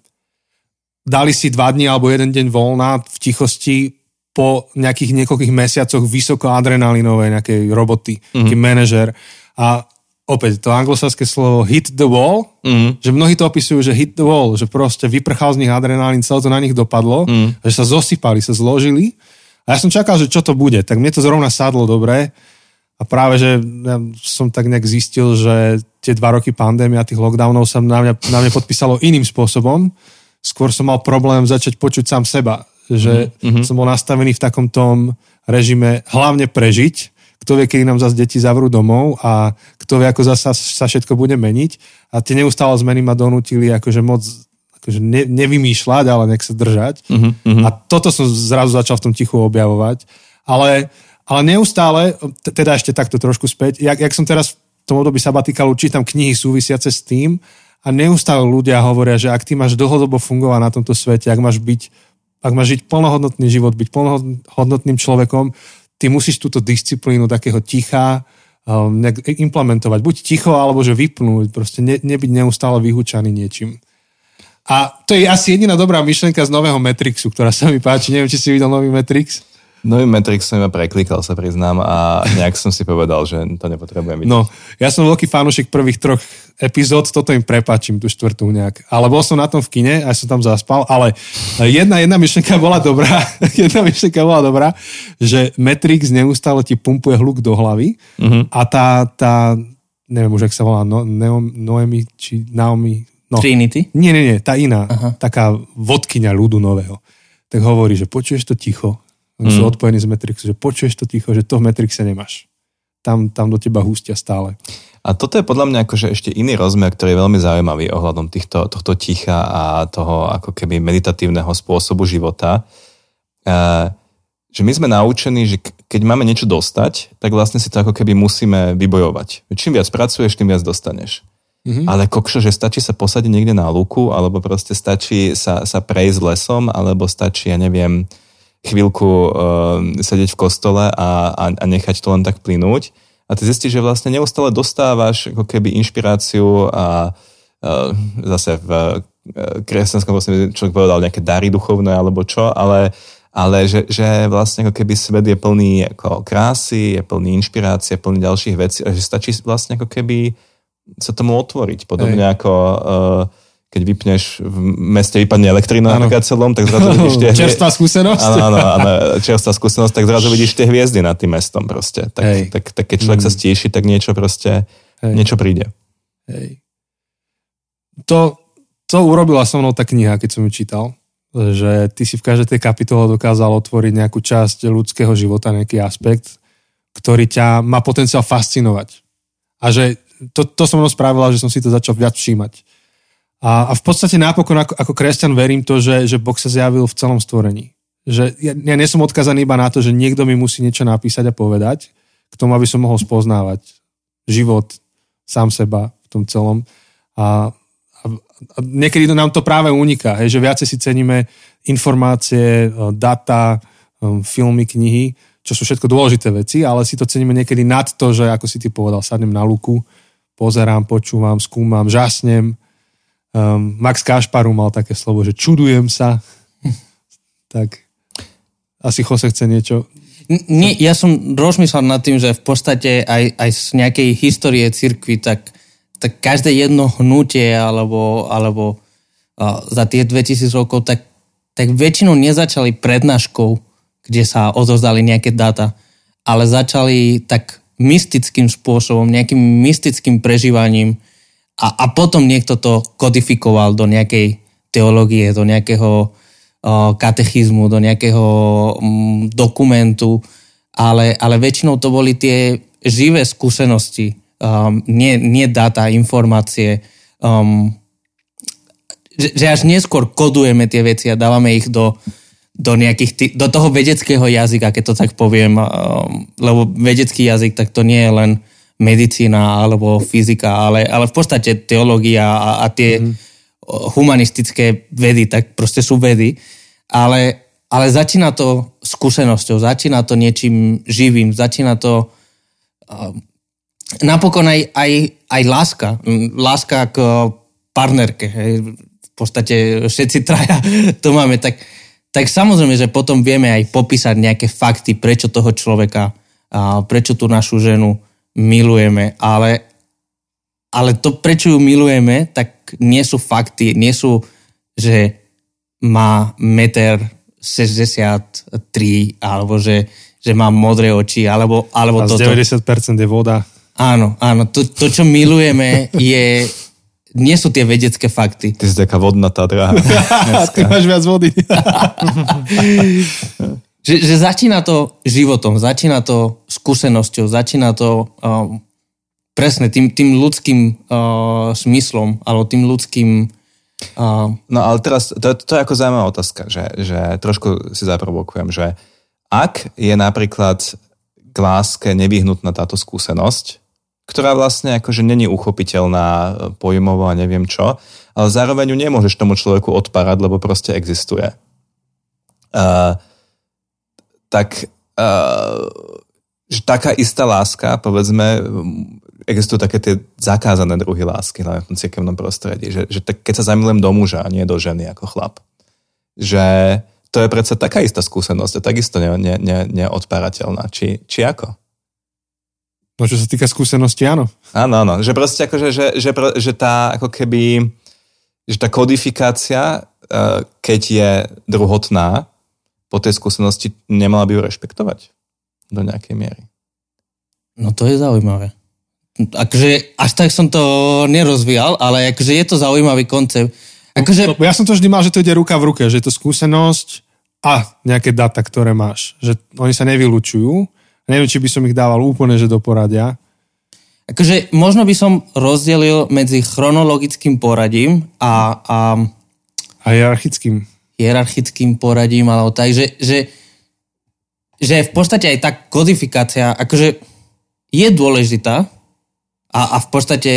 B: dali si dva dní alebo jeden deň voľna v tichosti po nejakých niekoľkých mesiacoch vysokoadrenalinovej nejakej roboty, mm-hmm. taký manažer. A opäť to anglosaské slovo hit the wall,
C: Mm.
B: že mnohí to opisujú, že hit the wall, že proste vyprchal z nich adrenalín, celé to na nich dopadlo, mm. že sa zosypali, sa zložili. A ja som čakal, že čo to bude, tak mne to zrovna sadlo dobre. A práve, že ja som tak nejak zistil, že tie dva roky pandémia, tých lockdownov sa na mňa, na mňa podpísalo iným spôsobom. Skôr som mal problém začať počuť sám seba. Že mm-hmm. som bol nastavený v takom tom režime hlavne prežiť. Kto vie, kedy nám zase deti zavrú domov a kto vie, ako zase sa všetko bude meniť. A tie neustále zmeny ma donútili akože moc akože ne, nevymýšľať, ale nech sa držať.
C: Mm-hmm.
B: A toto som zrazu začal v tom tichu objavovať. Ale, ale neustále, teda ešte takto trošku späť, jak, jak som teraz v tom období sabatikalu čítam knihy súvisiace s tým a neustále ľudia hovoria, že ak ty máš dlhodobo fungovať na tomto svete, ak máš byť, ak máš žiť plnohodnotný život, byť plnohodnotným človekom, ty musíš túto disciplínu takého ticha um, implementovať. Buď ticho, alebo že vypnúť, proste ne, nebyť neustále vyhúčaný niečím. A to je asi jediná dobrá myšlenka z nového Matrixu, ktorá sa mi páči. Neviem, či si videl nový Matrix.
C: Nový Matrix som iba preklikal, sa priznám, a nejak som si povedal, že to nepotrebujem vidieť.
B: No, ja som veľký fanúšik prvých troch epizód, toto im prepačím, tú štvrtú nejak. Ale bol som na tom v kine, aj som tam zaspal, ale jedna, jedna myšlenka bola dobrá, <laughs> jedna myšlenka bola dobrá, že Matrix neustále ti pumpuje hluk do hlavy
C: Mhm.
B: a tá, tá, neviem už, jak sa volá, no, Neo, Noemi, či Naomi, no,
A: Trinity?
B: Nie, nie, nie, tá iná, Aha. taká vodkyňa ľudu nového. Tak hovorí, že počuješ to ticho, oni sú odpojení z Matrixu, že počuješ to ticho, že to v Matrixe nemáš. Tam, tam do teba hústia stále.
C: A toto je podľa mňa akože ešte iný rozmer, ktorý je veľmi zaujímavý ohľadom týchto, tohto ticha a toho ako keby meditatívneho spôsobu života. E, že my sme naučení, že keď máme niečo dostať, tak vlastne si to ako keby musíme vybojovať. Čím viac pracuješ, tým viac dostaneš. Mm-hmm. Ale kokšo, že stačí sa posadiť niekde na lúku, alebo proste stačí sa, sa prejsť lesom, alebo stačí, ja neviem, chvíľku uh, sedieť v kostole a, a, a nechať to len tak plynúť. A ty zistíš, že vlastne neustále dostávaš ako keby inšpiráciu a uh, zase v uh, kresťanskom vlastne človek povedal nejaké dary duchovné alebo čo, ale, ale že, že vlastne ako keby svet je plný ako krásy, je plný inšpirácie, plný ďalších vecí a že stačí vlastne ako keby sa tomu otvoriť. Podobne Hej. ako uh, keď vypneš, v meste vypadne elektrina napríklad celom, tak zrazu vidíš tie... <laughs>
B: Čerstvá skúsenosť?
C: Áno, áno, áno, čerstvá skúsenosť, tak zrazu vidíš tie hviezdy nad tým mestom proste. Tak,
B: Hej.
C: tak, tak keď človek mm. sa stíši, tak niečo proste,
B: Hej.
C: niečo príde.
B: Hej. To, to urobila so mnou tá kniha, keď som ju čítal, že ty si v každej tej kapitole dokázal otvoriť nejakú časť ľudského života, nejaký aspekt, ktorý ťa má potenciál fascinovať. A že to, to som mnou spravila, že som si to začal viac všímať. A, a v podstate napokon ako, ako kresťan verím to, že, že Boh sa zjavil v celom stvorení. Že ja, ja nie som odkazaný iba na to, že niekto mi musí niečo napísať a povedať, k tomu, aby som mohol spoznávať život, sám seba v tom celom. A, a, a niekedy to nám to práve uniká, hej, že viacej si ceníme informácie, e, data, um, filmy, knihy, čo sú všetko dôležité veci, ale si to ceníme niekedy nad to, že ako si ty povedal, sadnem na luku, pozerám, počúvam, skúmam, žasnem. Um, Max Kašparu mal také slovo, že čudujem sa. <laughs> tak asi Jose chce niečo.
A: Nie, ja som rozmýšľal nad tým, že v podstate aj, aj z nejakej histórie cirkvi, tak, tak každé jedno hnutie alebo, alebo uh, za tie 2000 rokov, tak tak väčšinou nezačali prednáškou, kde sa odozdali nejaké dáta, ale začali tak mystickým spôsobom, nejakým mystickým prežívaním a, a potom niekto to kodifikoval do nejakej teológie, do nejakého o, katechizmu, do nejakého m, dokumentu, ale, ale väčšinou to boli tie živé skúsenosti, um, nie, nie data, informácie, um, že, že až neskôr kodujeme tie veci a dávame ich do, do, nejakých, tý, do toho vedeckého jazyka, keď to tak poviem, um, lebo vedecký jazyk, tak to nie je len medicína alebo fyzika, ale, ale v podstate teológia a, a tie mm. humanistické vedy, tak proste sú vedy. Ale, ale začína to skúsenosťou, začína to niečím živým, začína to um, napokon aj, aj, aj láska. Láska k partnerke. Hej podstate všetci traja <laughs> to máme, tak, tak samozrejme, že potom vieme aj popísať nejaké fakty, prečo toho človeka, a prečo tú našu ženu milujeme, ale, ale to, prečo ju milujeme, tak nie sú fakty, nie sú, že má meter 63, alebo že, že má modré oči, alebo, alebo
B: A z toto. 90% je voda.
A: Áno, áno. To, to, čo milujeme, je nie sú tie vedecké fakty.
C: Ty si taká vodná Tadra. <laughs>
B: Ty máš viac vody. <laughs>
A: že, že začína to životom, začína to skúsenosťou, začína to um, presne tým, tým ľudským uh, smyslom, alebo tým ľudským...
C: Uh... No ale teraz, to, to je ako zaujímavá otázka, že, že trošku si zaprovokujem, že ak je napríklad k láske nevyhnutná táto skúsenosť, ktorá vlastne akože není uchopiteľná e, pojmovo a neviem čo, ale zároveň ju nemôžeš tomu človeku odparať, lebo proste existuje. Uh, tak uh, že taká istá láska, povedzme, existujú také tie zakázané druhy lásky, v tom cirkevnom prostredí, že, že tak, keď sa zamilujem do muža a nie do ženy ako chlap, že to je predsa taká istá skúsenosť a takisto. Ne, ne, ne či, či ako?
B: No čo sa týka skúsenosti, áno.
C: Áno, áno, že proste akože, že, že, že tá ako keby, že tá kodifikácia, e, keď je druhotná, po tej skúsenosti nemala by ju rešpektovať do nejakej miery.
A: No to je zaujímavé. Akože až tak som to nerozvíjal, ale akože je to zaujímavý koncept. Akože...
B: Ja som to vždy mal, že to ide ruka v ruke, že je to skúsenosť a nejaké data, ktoré máš. Že oni sa nevylučujú Neviem, či by som ich dával úplne, že do poradia.
A: Akože možno by som rozdelil medzi chronologickým poradím a... A,
B: a hierarchickým.
A: Hierarchickým poradím, alebo tak, že, že, že v podstate aj tá kodifikácia, akože je dôležitá a, a v podstate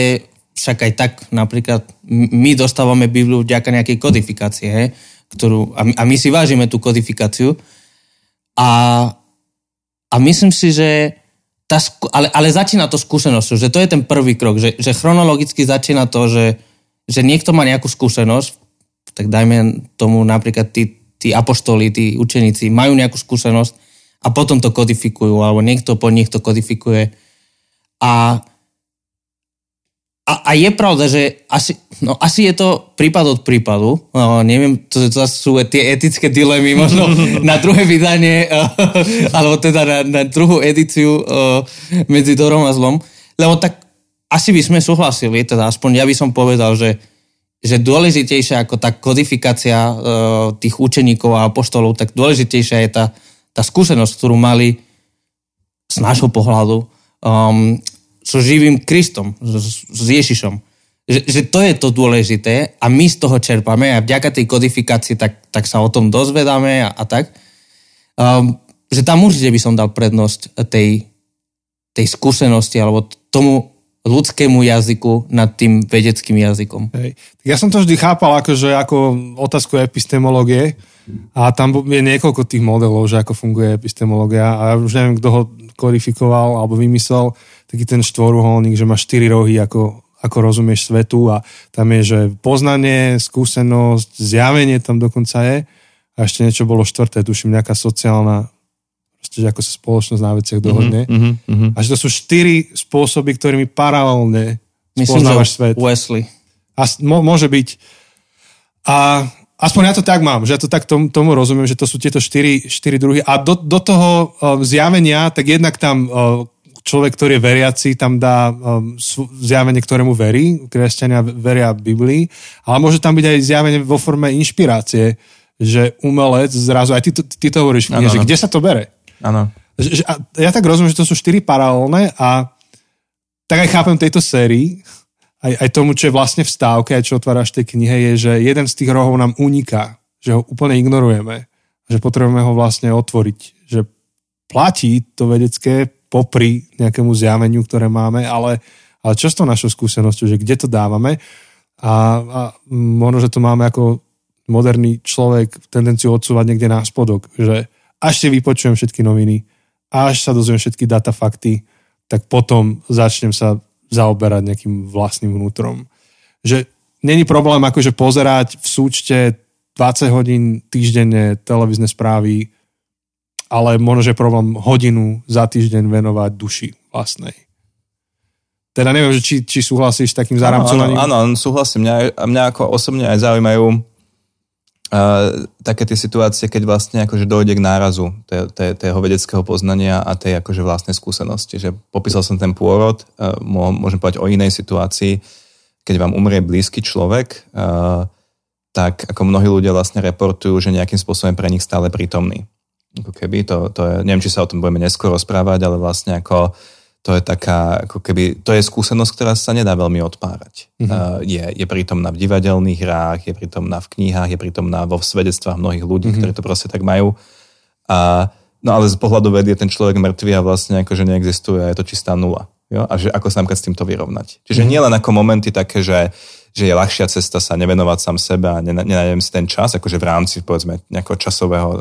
A: však aj tak napríklad my dostávame Bibliu vďaka nejakej kodifikácie, he, ktorú, a my, a my si vážime tú kodifikáciu a, a myslím si, že tá, ale, ale začína to skúsenosťou, že to je ten prvý krok, že, že chronologicky začína to, že, že niekto má nejakú skúsenosť, tak dajme tomu napríklad tí, tí apoštoli, tí učeníci majú nejakú skúsenosť a potom to kodifikujú, alebo niekto po nich to kodifikuje. A a, a je pravda, že asi, no, asi je to prípad od prípadu. No, neviem, to, to sú tie etické dilemy možno <laughs> na druhé vydanie, alebo teda na, na druhú edíciu medzi Dorom a zlom. Lebo tak asi by sme súhlasili, teda aspoň ja by som povedal, že, že dôležitejšia ako tá kodifikácia tých učeníkov a apoštolov, tak dôležitejšia je tá, tá skúsenosť, ktorú mali z nášho pohľadu um, so živým Kristom, s, s Ježišom. Že, že to je to dôležité a my z toho čerpame a vďaka tej kodifikácii tak, tak sa o tom dozvedáme a, a tak. Um, že tam určite by som dal prednosť tej, tej skúsenosti alebo tomu ľudskému jazyku nad tým vedeckým jazykom.
B: Hej. Ja som to vždy chápal akože ako otázku epistemológie a tam je niekoľko tých modelov, že ako funguje epistemológia a už neviem, kto ho kodifikoval alebo vymyslel, taký ten štvoruholník, že má štyri rohy, ako, ako rozumieš svetu a tam je, že poznanie, skúsenosť, zjavenie tam dokonca je a ešte niečo bolo štvrté, tuším, nejaká sociálna proste, že ako sa spoločnosť na veciach dohodne. Mm-hmm, mm-hmm. A že to sú štyri spôsoby, ktorými paralelne
A: Myslím, že svet. Wesley.
B: A môže byť. A, aspoň ja to tak mám, že ja to tak tomu, tomu rozumiem, že to sú tieto štyri, štyri druhy. A do, do toho um, zjavenia, tak jednak tam um, človek, ktorý je veriaci, tam dá um, zjavenie, ktorému verí. Kresťania veria Biblii. Ale môže tam byť aj zjavenie vo forme inšpirácie, že umelec zrazu, aj ty, ty, to hovoríš, ano, že kde sa to bere?
C: Áno.
B: Ja tak rozumiem, že to sú štyri paralelné a tak aj chápem tejto sérii, aj, aj tomu, čo je vlastne v stávke, aj čo otváraš tej knihe, je, že jeden z tých rohov nám uniká, že ho úplne ignorujeme, že potrebujeme ho vlastne otvoriť, že platí to vedecké popri nejakému zjaveniu, ktoré máme, ale, ale čo s tou našou skúsenosťou, že kde to dávame a, a možno, že to máme ako moderný človek tendenciu odsúvať niekde na spodok, že až si vypočujem všetky noviny, až sa dozviem všetky data, fakty, tak potom začnem sa zaoberať nejakým vlastným vnútrom. Že není problém akože pozerať v súčte 20 hodín týždenne televízne správy, ale možno, že problém hodinu za týždeň venovať duši vlastnej. Teda neviem, či, či súhlasíš s takým zaramcovaním.
C: Áno, áno, súhlasím. Mňa, mňa ako osobne aj zaujímajú Uh, také tie situácie, keď vlastne akože dojde k nárazu tého vedeckého poznania a tej akože vlastnej skúsenosti. Že popísal som ten pôrod, uh, môžem povedať o inej situácii, keď vám umrie blízky človek, uh, tak ako mnohí ľudia vlastne reportujú, že nejakým spôsobom pre nich stále prítomný. Ako keby, to, to je, neviem, či sa o tom budeme neskôr rozprávať, ale vlastne ako to je taká, ako keby, to je skúsenosť, ktorá sa nedá veľmi odpárať. Mm-hmm. Uh, je, je prítomná v divadelných hrách, je prítomná v knihách, je prítomná vo svedectvách mnohých ľudí, mm-hmm. ktorí to proste tak majú. A, no ale z pohľadu vedy je ten človek mŕtvý a vlastne akože neexistuje a je to čistá nula. Jo? A že ako sa s týmto vyrovnať. Čiže mm-hmm. nie len ako momenty také, že že je ľahšia cesta sa nevenovať sám sebe a nenájdem si ten čas, akože v rámci, povedzme, nejakého časového, e,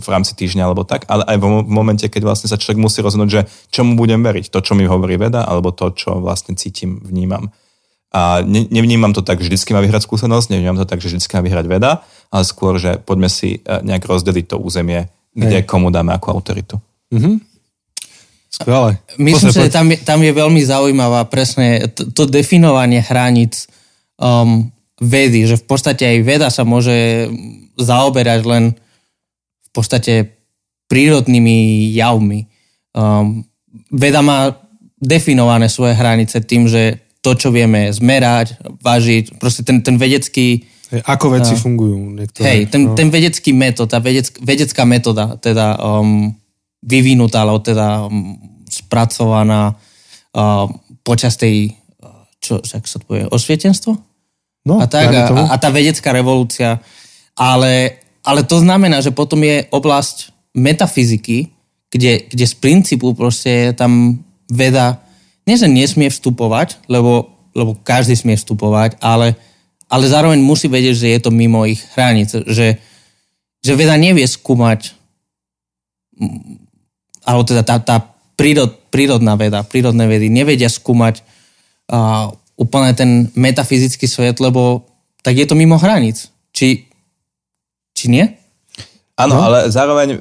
C: v rámci týždňa alebo tak, ale aj v momente, keď vlastne sa človek musí rozhodnúť, že čomu budem veriť, to, čo mi hovorí veda, alebo to, čo vlastne cítim, vnímam. A ne, nevnímam to tak, že vždy má vyhrať skúsenosť, nevnímam to tak, že vždy má vyhrať veda, ale skôr, že poďme si e, nejak rozdeliť to územie, kde Hej. komu dáme akú autoritu.
B: Mm-hmm. Skvelé.
A: Myslím, že tam je, tam je veľmi zaujímavá presne to, to definovanie hraníc um, vedy, že v podstate aj veda sa môže zaoberať len v podstate prírodnými javmi. Um, veda má definované svoje hranice tým, že to, čo vieme zmerať, vážiť, proste ten, ten vedecký...
B: Ako veci uh, fungujú. Niektoré,
A: hej, ten, no. ten vedecký metód, tá vedeck, vedecká metóda, teda um, vyvinutá, alebo teda um, spracovaná uh, počas tej, uh, čo, sa to povie, osvietenstvo?
B: No,
A: a, tak, a, a tá vedecká revolúcia. Ale, ale to znamená, že potom je oblasť metafyziky, kde, kde z princípu proste tam veda, nie že nesmie vstupovať, lebo, lebo každý smie vstupovať, ale, ale zároveň musí vedieť, že je to mimo ich hraníc. Že, že veda nevie skúmať alebo teda tá, tá prírod, prírodná veda, prírodné vedy nevedia skúmať uh, úplne ten metafyzický svet, lebo tak je to mimo hraníc. Či, či nie?
C: Áno, no? ale zároveň,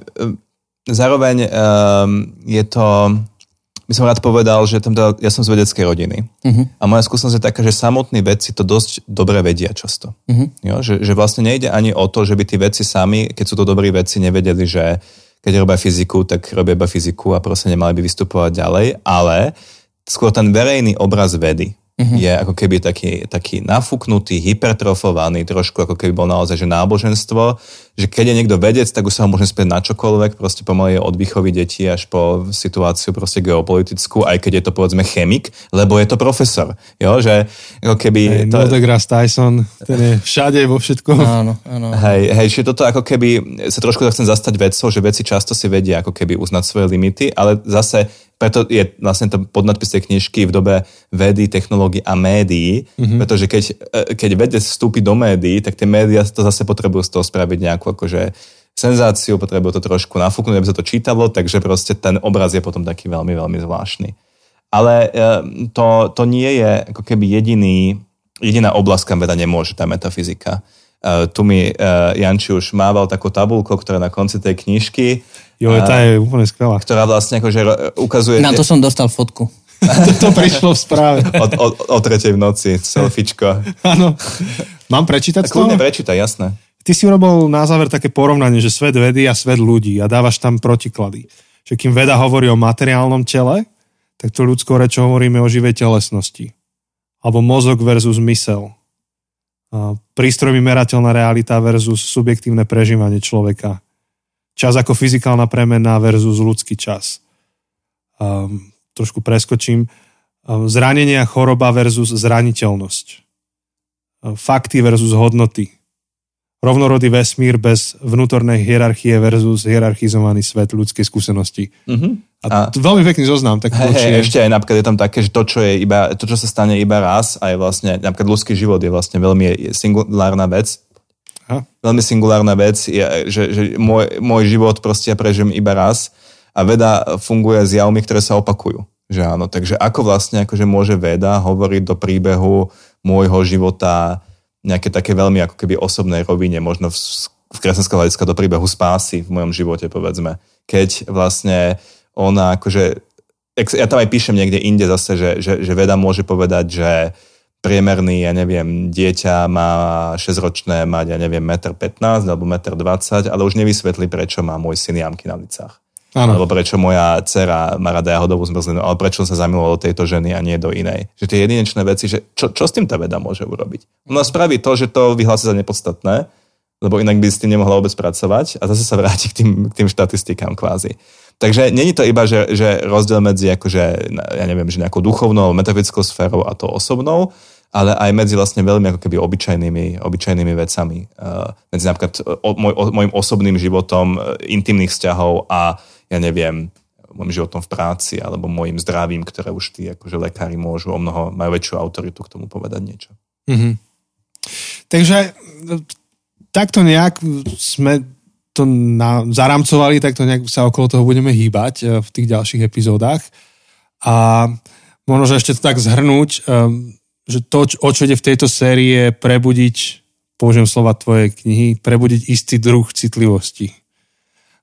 C: zároveň um, je to, by som rád povedal, že tam teda, ja som z vedeckej rodiny uh-huh. a moja skúsenosť je taká, že samotní vedci to dosť dobre vedia často. Uh-huh. Jo, že, že vlastne nejde ani o to, že by tí vedci sami, keď sú to dobrí vedci, nevedeli, že keď robia fyziku, tak robia iba fyziku a proste nemali by vystupovať ďalej, ale skôr ten verejný obraz vedy, uh-huh. je ako keby taký, taký nafúknutý, hypertrofovaný, trošku ako keby bol naozaj že náboženstvo, že keď je niekto vedec, tak už sa ho môžem spieť na čokoľvek, proste pomaly od výchovy detí až po situáciu proste geopolitickú, aj keď je to povedzme chemik, lebo je to profesor. Jo, že ako keby...
B: Hey, to... Neil deGrasse Tyson, ten je všade vo všetkom.
A: Áno, áno.
C: Hej, hej, že toto ako keby, sa trošku chcem zastať vedcov, že veci často si vedia ako keby uznať svoje limity, ale zase preto je vlastne to podnadpis tej knižky v dobe vedy, technológií a médií, mm-hmm. pretože keď, e, keď vedec vstúpi do médií, tak tie médiá to zase potrebujú z toho spraviť nejakú akože senzáciu, potrebujú to trošku nafúknuť, aby sa to čítalo, takže proste ten obraz je potom taký veľmi, veľmi zvláštny. Ale e, to, to nie je ako keby jediný, jediná oblasť, kam veda nemôže, tá metafyzika. Uh, tu mi uh, Janči už mával takú tabulku, ktorá na konci tej knižky
B: Jo, tá je úplne skvelá.
C: Ktorá vlastne akože ukazuje...
A: Na to som dostal fotku.
B: to, <laughs> to prišlo v správe.
C: O, o, o tretej v noci, selfiečko.
B: Áno. Mám prečítať
C: to? Kľudne prečítaj, jasné.
B: Ty si urobil na záver také porovnanie, že svet vedy a svet ľudí a dávaš tam protiklady. Že kým veda hovorí o materiálnom tele, tak to ľudskou rečou hovoríme o živej telesnosti. Alebo mozog versus mysel. Prístrojmi merateľná realita versus subjektívne prežívanie človeka. Čas ako fyzikálna premena versus ľudský čas. Um, trošku preskočím. Um, zranenie a choroba versus zraniteľnosť. Um, fakty versus hodnoty. Rovnorodý vesmír bez vnútornej hierarchie versus hierarchizovaný svet ľudskej skúsenosti. Uh-huh. A, a veľmi pekný zoznam. Tak
C: hej, hej, ešte aj napríklad je tam také, že to, čo, je iba, to, čo sa stane iba raz, aj vlastne, napríklad ľudský život je vlastne veľmi singulárna vec. Veľmi singulárna vec, je, že, že môj, môj život proste ja prežijem iba raz a veda funguje s javmi, ktoré sa opakujú. Že áno, takže ako vlastne akože môže veda hovoriť do príbehu môjho života nejaké také veľmi ako keby osobnej rovine, možno v, v kresťanského hľadiska do príbehu spásy v mojom živote, povedzme. Keď vlastne ona akože, ja tam aj píšem niekde inde zase, že, že, že veda môže povedať, že priemerný, ja neviem, dieťa má 6-ročné mať, ja neviem, 1,15 m alebo 1,20 m, ale už nevysvetlí, prečo má môj syn jamky na licách. Ano. Alebo prečo moja dcera má rada jahodovú zmrzlinu, ale prečo sa zamiloval do tejto ženy a nie do inej. Že tie jedinečné veci, že čo, čo s tým tá veda môže urobiť? Ona spraví to, že to vyhlási za nepodstatné, lebo inak by s tým nemohla vôbec pracovať a zase sa vráti k tým, k tým štatistikám kvázi. Takže není to iba, že, že rozdiel medzi akože, ja neviem, že nejakou duchovnou, metafyzickou sférou a to osobnou, ale aj medzi vlastne veľmi ako keby obyčajnými, obyčajnými vecami. Uh, medzi napríklad môj, o, osobným životom, uh, intimných vzťahov a ja neviem, môjim životom v práci alebo môjim zdravím, ktoré už tí akože lekári môžu o mnoho, majú väčšiu autoritu k tomu povedať niečo. Mm-hmm.
B: Takže takto nejak sme to na, zaramcovali, tak to nejak sa okolo toho budeme hýbať e, v tých ďalších epizódach. A možno, že ešte to tak zhrnúť, e, že to, o čo ide v tejto sérii je prebudiť, použijem slova tvojej knihy, prebudiť istý druh citlivosti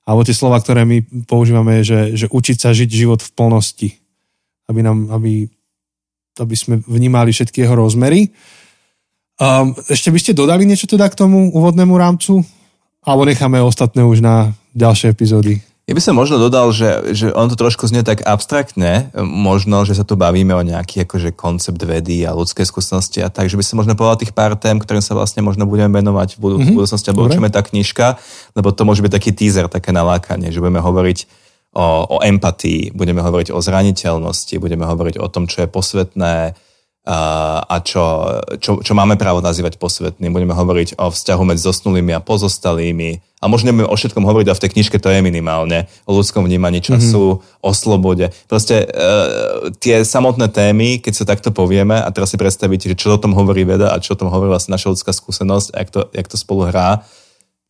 B: alebo tie slova, ktoré my používame, že, že učiť sa žiť život v plnosti, aby, nám, aby, aby sme vnímali všetky jeho rozmery. Um, ešte by ste dodali niečo teda k tomu úvodnému rámcu? Alebo necháme ostatné už na ďalšie epizódy?
C: Ja by som možno dodal, že, že on to trošku znie tak abstraktne, možno, že sa tu bavíme o nejaký akože koncept vedy a ľudské skúsenosti a tak, že by som možno povedal tých pár tém, ktorým sa vlastne možno budeme venovať v, budú, mm-hmm. v budúcnosti, alebo učíme tá knižka, lebo to môže byť taký teaser, také nalákanie, že budeme hovoriť o, o empatii, budeme hovoriť o zraniteľnosti, budeme hovoriť o tom, čo je posvetné, a čo, čo, čo máme právo nazývať posvetným. Budeme hovoriť o vzťahu medzi zosnulými a pozostalými. A možno o všetkom hovoriť, a v tej knižke to je minimálne. O ľudskom vnímaní času, mm-hmm. o slobode. Proste uh, tie samotné témy, keď sa takto povieme, a teraz si predstavíte, že čo o tom hovorí veda a čo o tom hovorí vlastne naša ľudská skúsenosť, a jak to, jak to spolu hrá,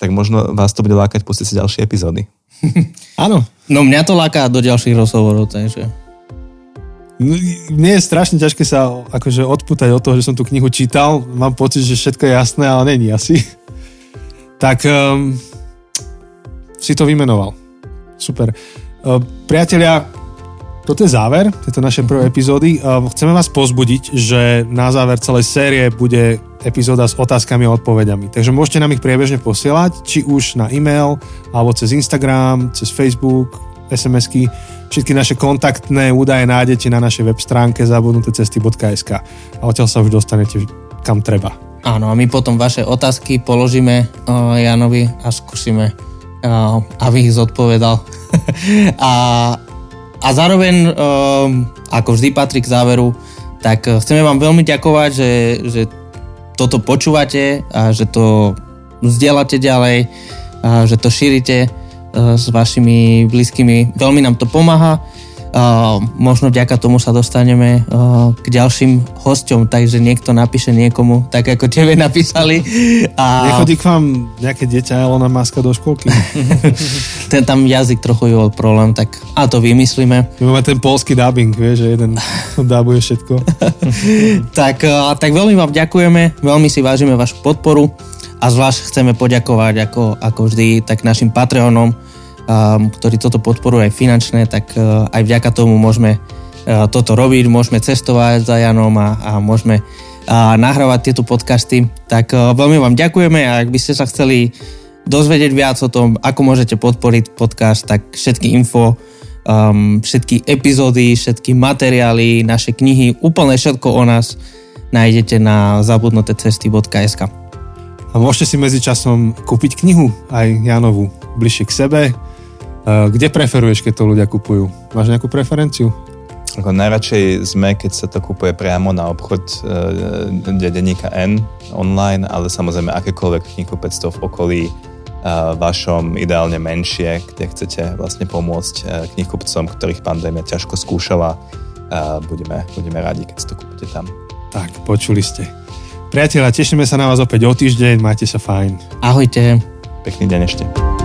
C: tak možno vás to bude lákať pustiť si ďalšie epizódy. <laughs>
B: Áno.
A: No mňa to láka do ďalších rozhovorov, takže...
B: Mne je strašne ťažké sa akože odputať od toho, že som tú knihu čítal. Mám pocit, že všetko je jasné, ale není asi. Tak um, si to vymenoval. Super. Uh, priatelia, toto je záver tejto našej prvej epizódy. Uh, chceme vás pozbudiť, že na záver celej série bude epizóda s otázkami a odpovediami. Takže môžete nám ich priebežne posielať, či už na e-mail, alebo cez Instagram, cez Facebook, SMS-ky Všetky naše kontaktné údaje nájdete na našej web stránke zabudnutecesty.sk a odtiaľ sa už dostanete kam treba.
A: Áno, a my potom vaše otázky položíme uh, Janovi a skúsime, uh, aby ich zodpovedal. <laughs> a, a zároveň, uh, ako vždy patrí k záveru, tak chceme vám veľmi ďakovať, že, že toto počúvate a že to vzdielate ďalej, a že to šírite s vašimi blízkymi. Veľmi nám to pomáha. Možno vďaka tomu sa dostaneme uh, k ďalším hosťom, takže niekto napíše niekomu, tak ako tebe napísali.
B: A... Nechodí k vám nejaké dieťa Elona Maska do školky? <laughs>
A: ten tam jazyk trochu je problém, tak a to vymyslíme.
B: My máme ten polský dubbing, vieš, že jeden <laughs> dabuje všetko. <laughs>
A: tak, uh, tak veľmi vám ďakujeme, veľmi si vážime vašu podporu a zvlášť chceme poďakovať ako, ako vždy tak našim Patreonom, ktorí toto podporujú aj finančne, tak uh, aj vďaka tomu môžeme uh, toto robiť, môžeme cestovať za Janom a, a môžeme nahrávať tieto podcasty. Tak uh, veľmi vám ďakujeme a ak by ste sa chceli dozvedieť viac o tom, ako môžete podporiť podcast, tak všetky info, um, všetky epizódy, všetky materiály, naše knihy, úplne všetko o nás nájdete na zabudnutecesty.sk.
B: A môžete si medzi časom kúpiť knihu, aj Janovu, bližšie k sebe. Uh, kde preferuješ, keď to ľudia kupujú? Máš nejakú preferenciu?
C: Ako najradšej sme, keď sa to kupuje priamo na obchod e, denníka N online, ale samozrejme akékoľvek knihkupectvo v okolí e, vašom, ideálne menšie, kde chcete vlastne pomôcť e, knihkupcom, ktorých pandémia ťažko skúšala. E, budeme, budeme radi, keď si to kúpite tam.
B: Tak, počuli ste. Priatelia, tešíme sa na vás opäť o týždeň, majte sa fajn.
A: Ahojte.
C: Pekný deň ešte.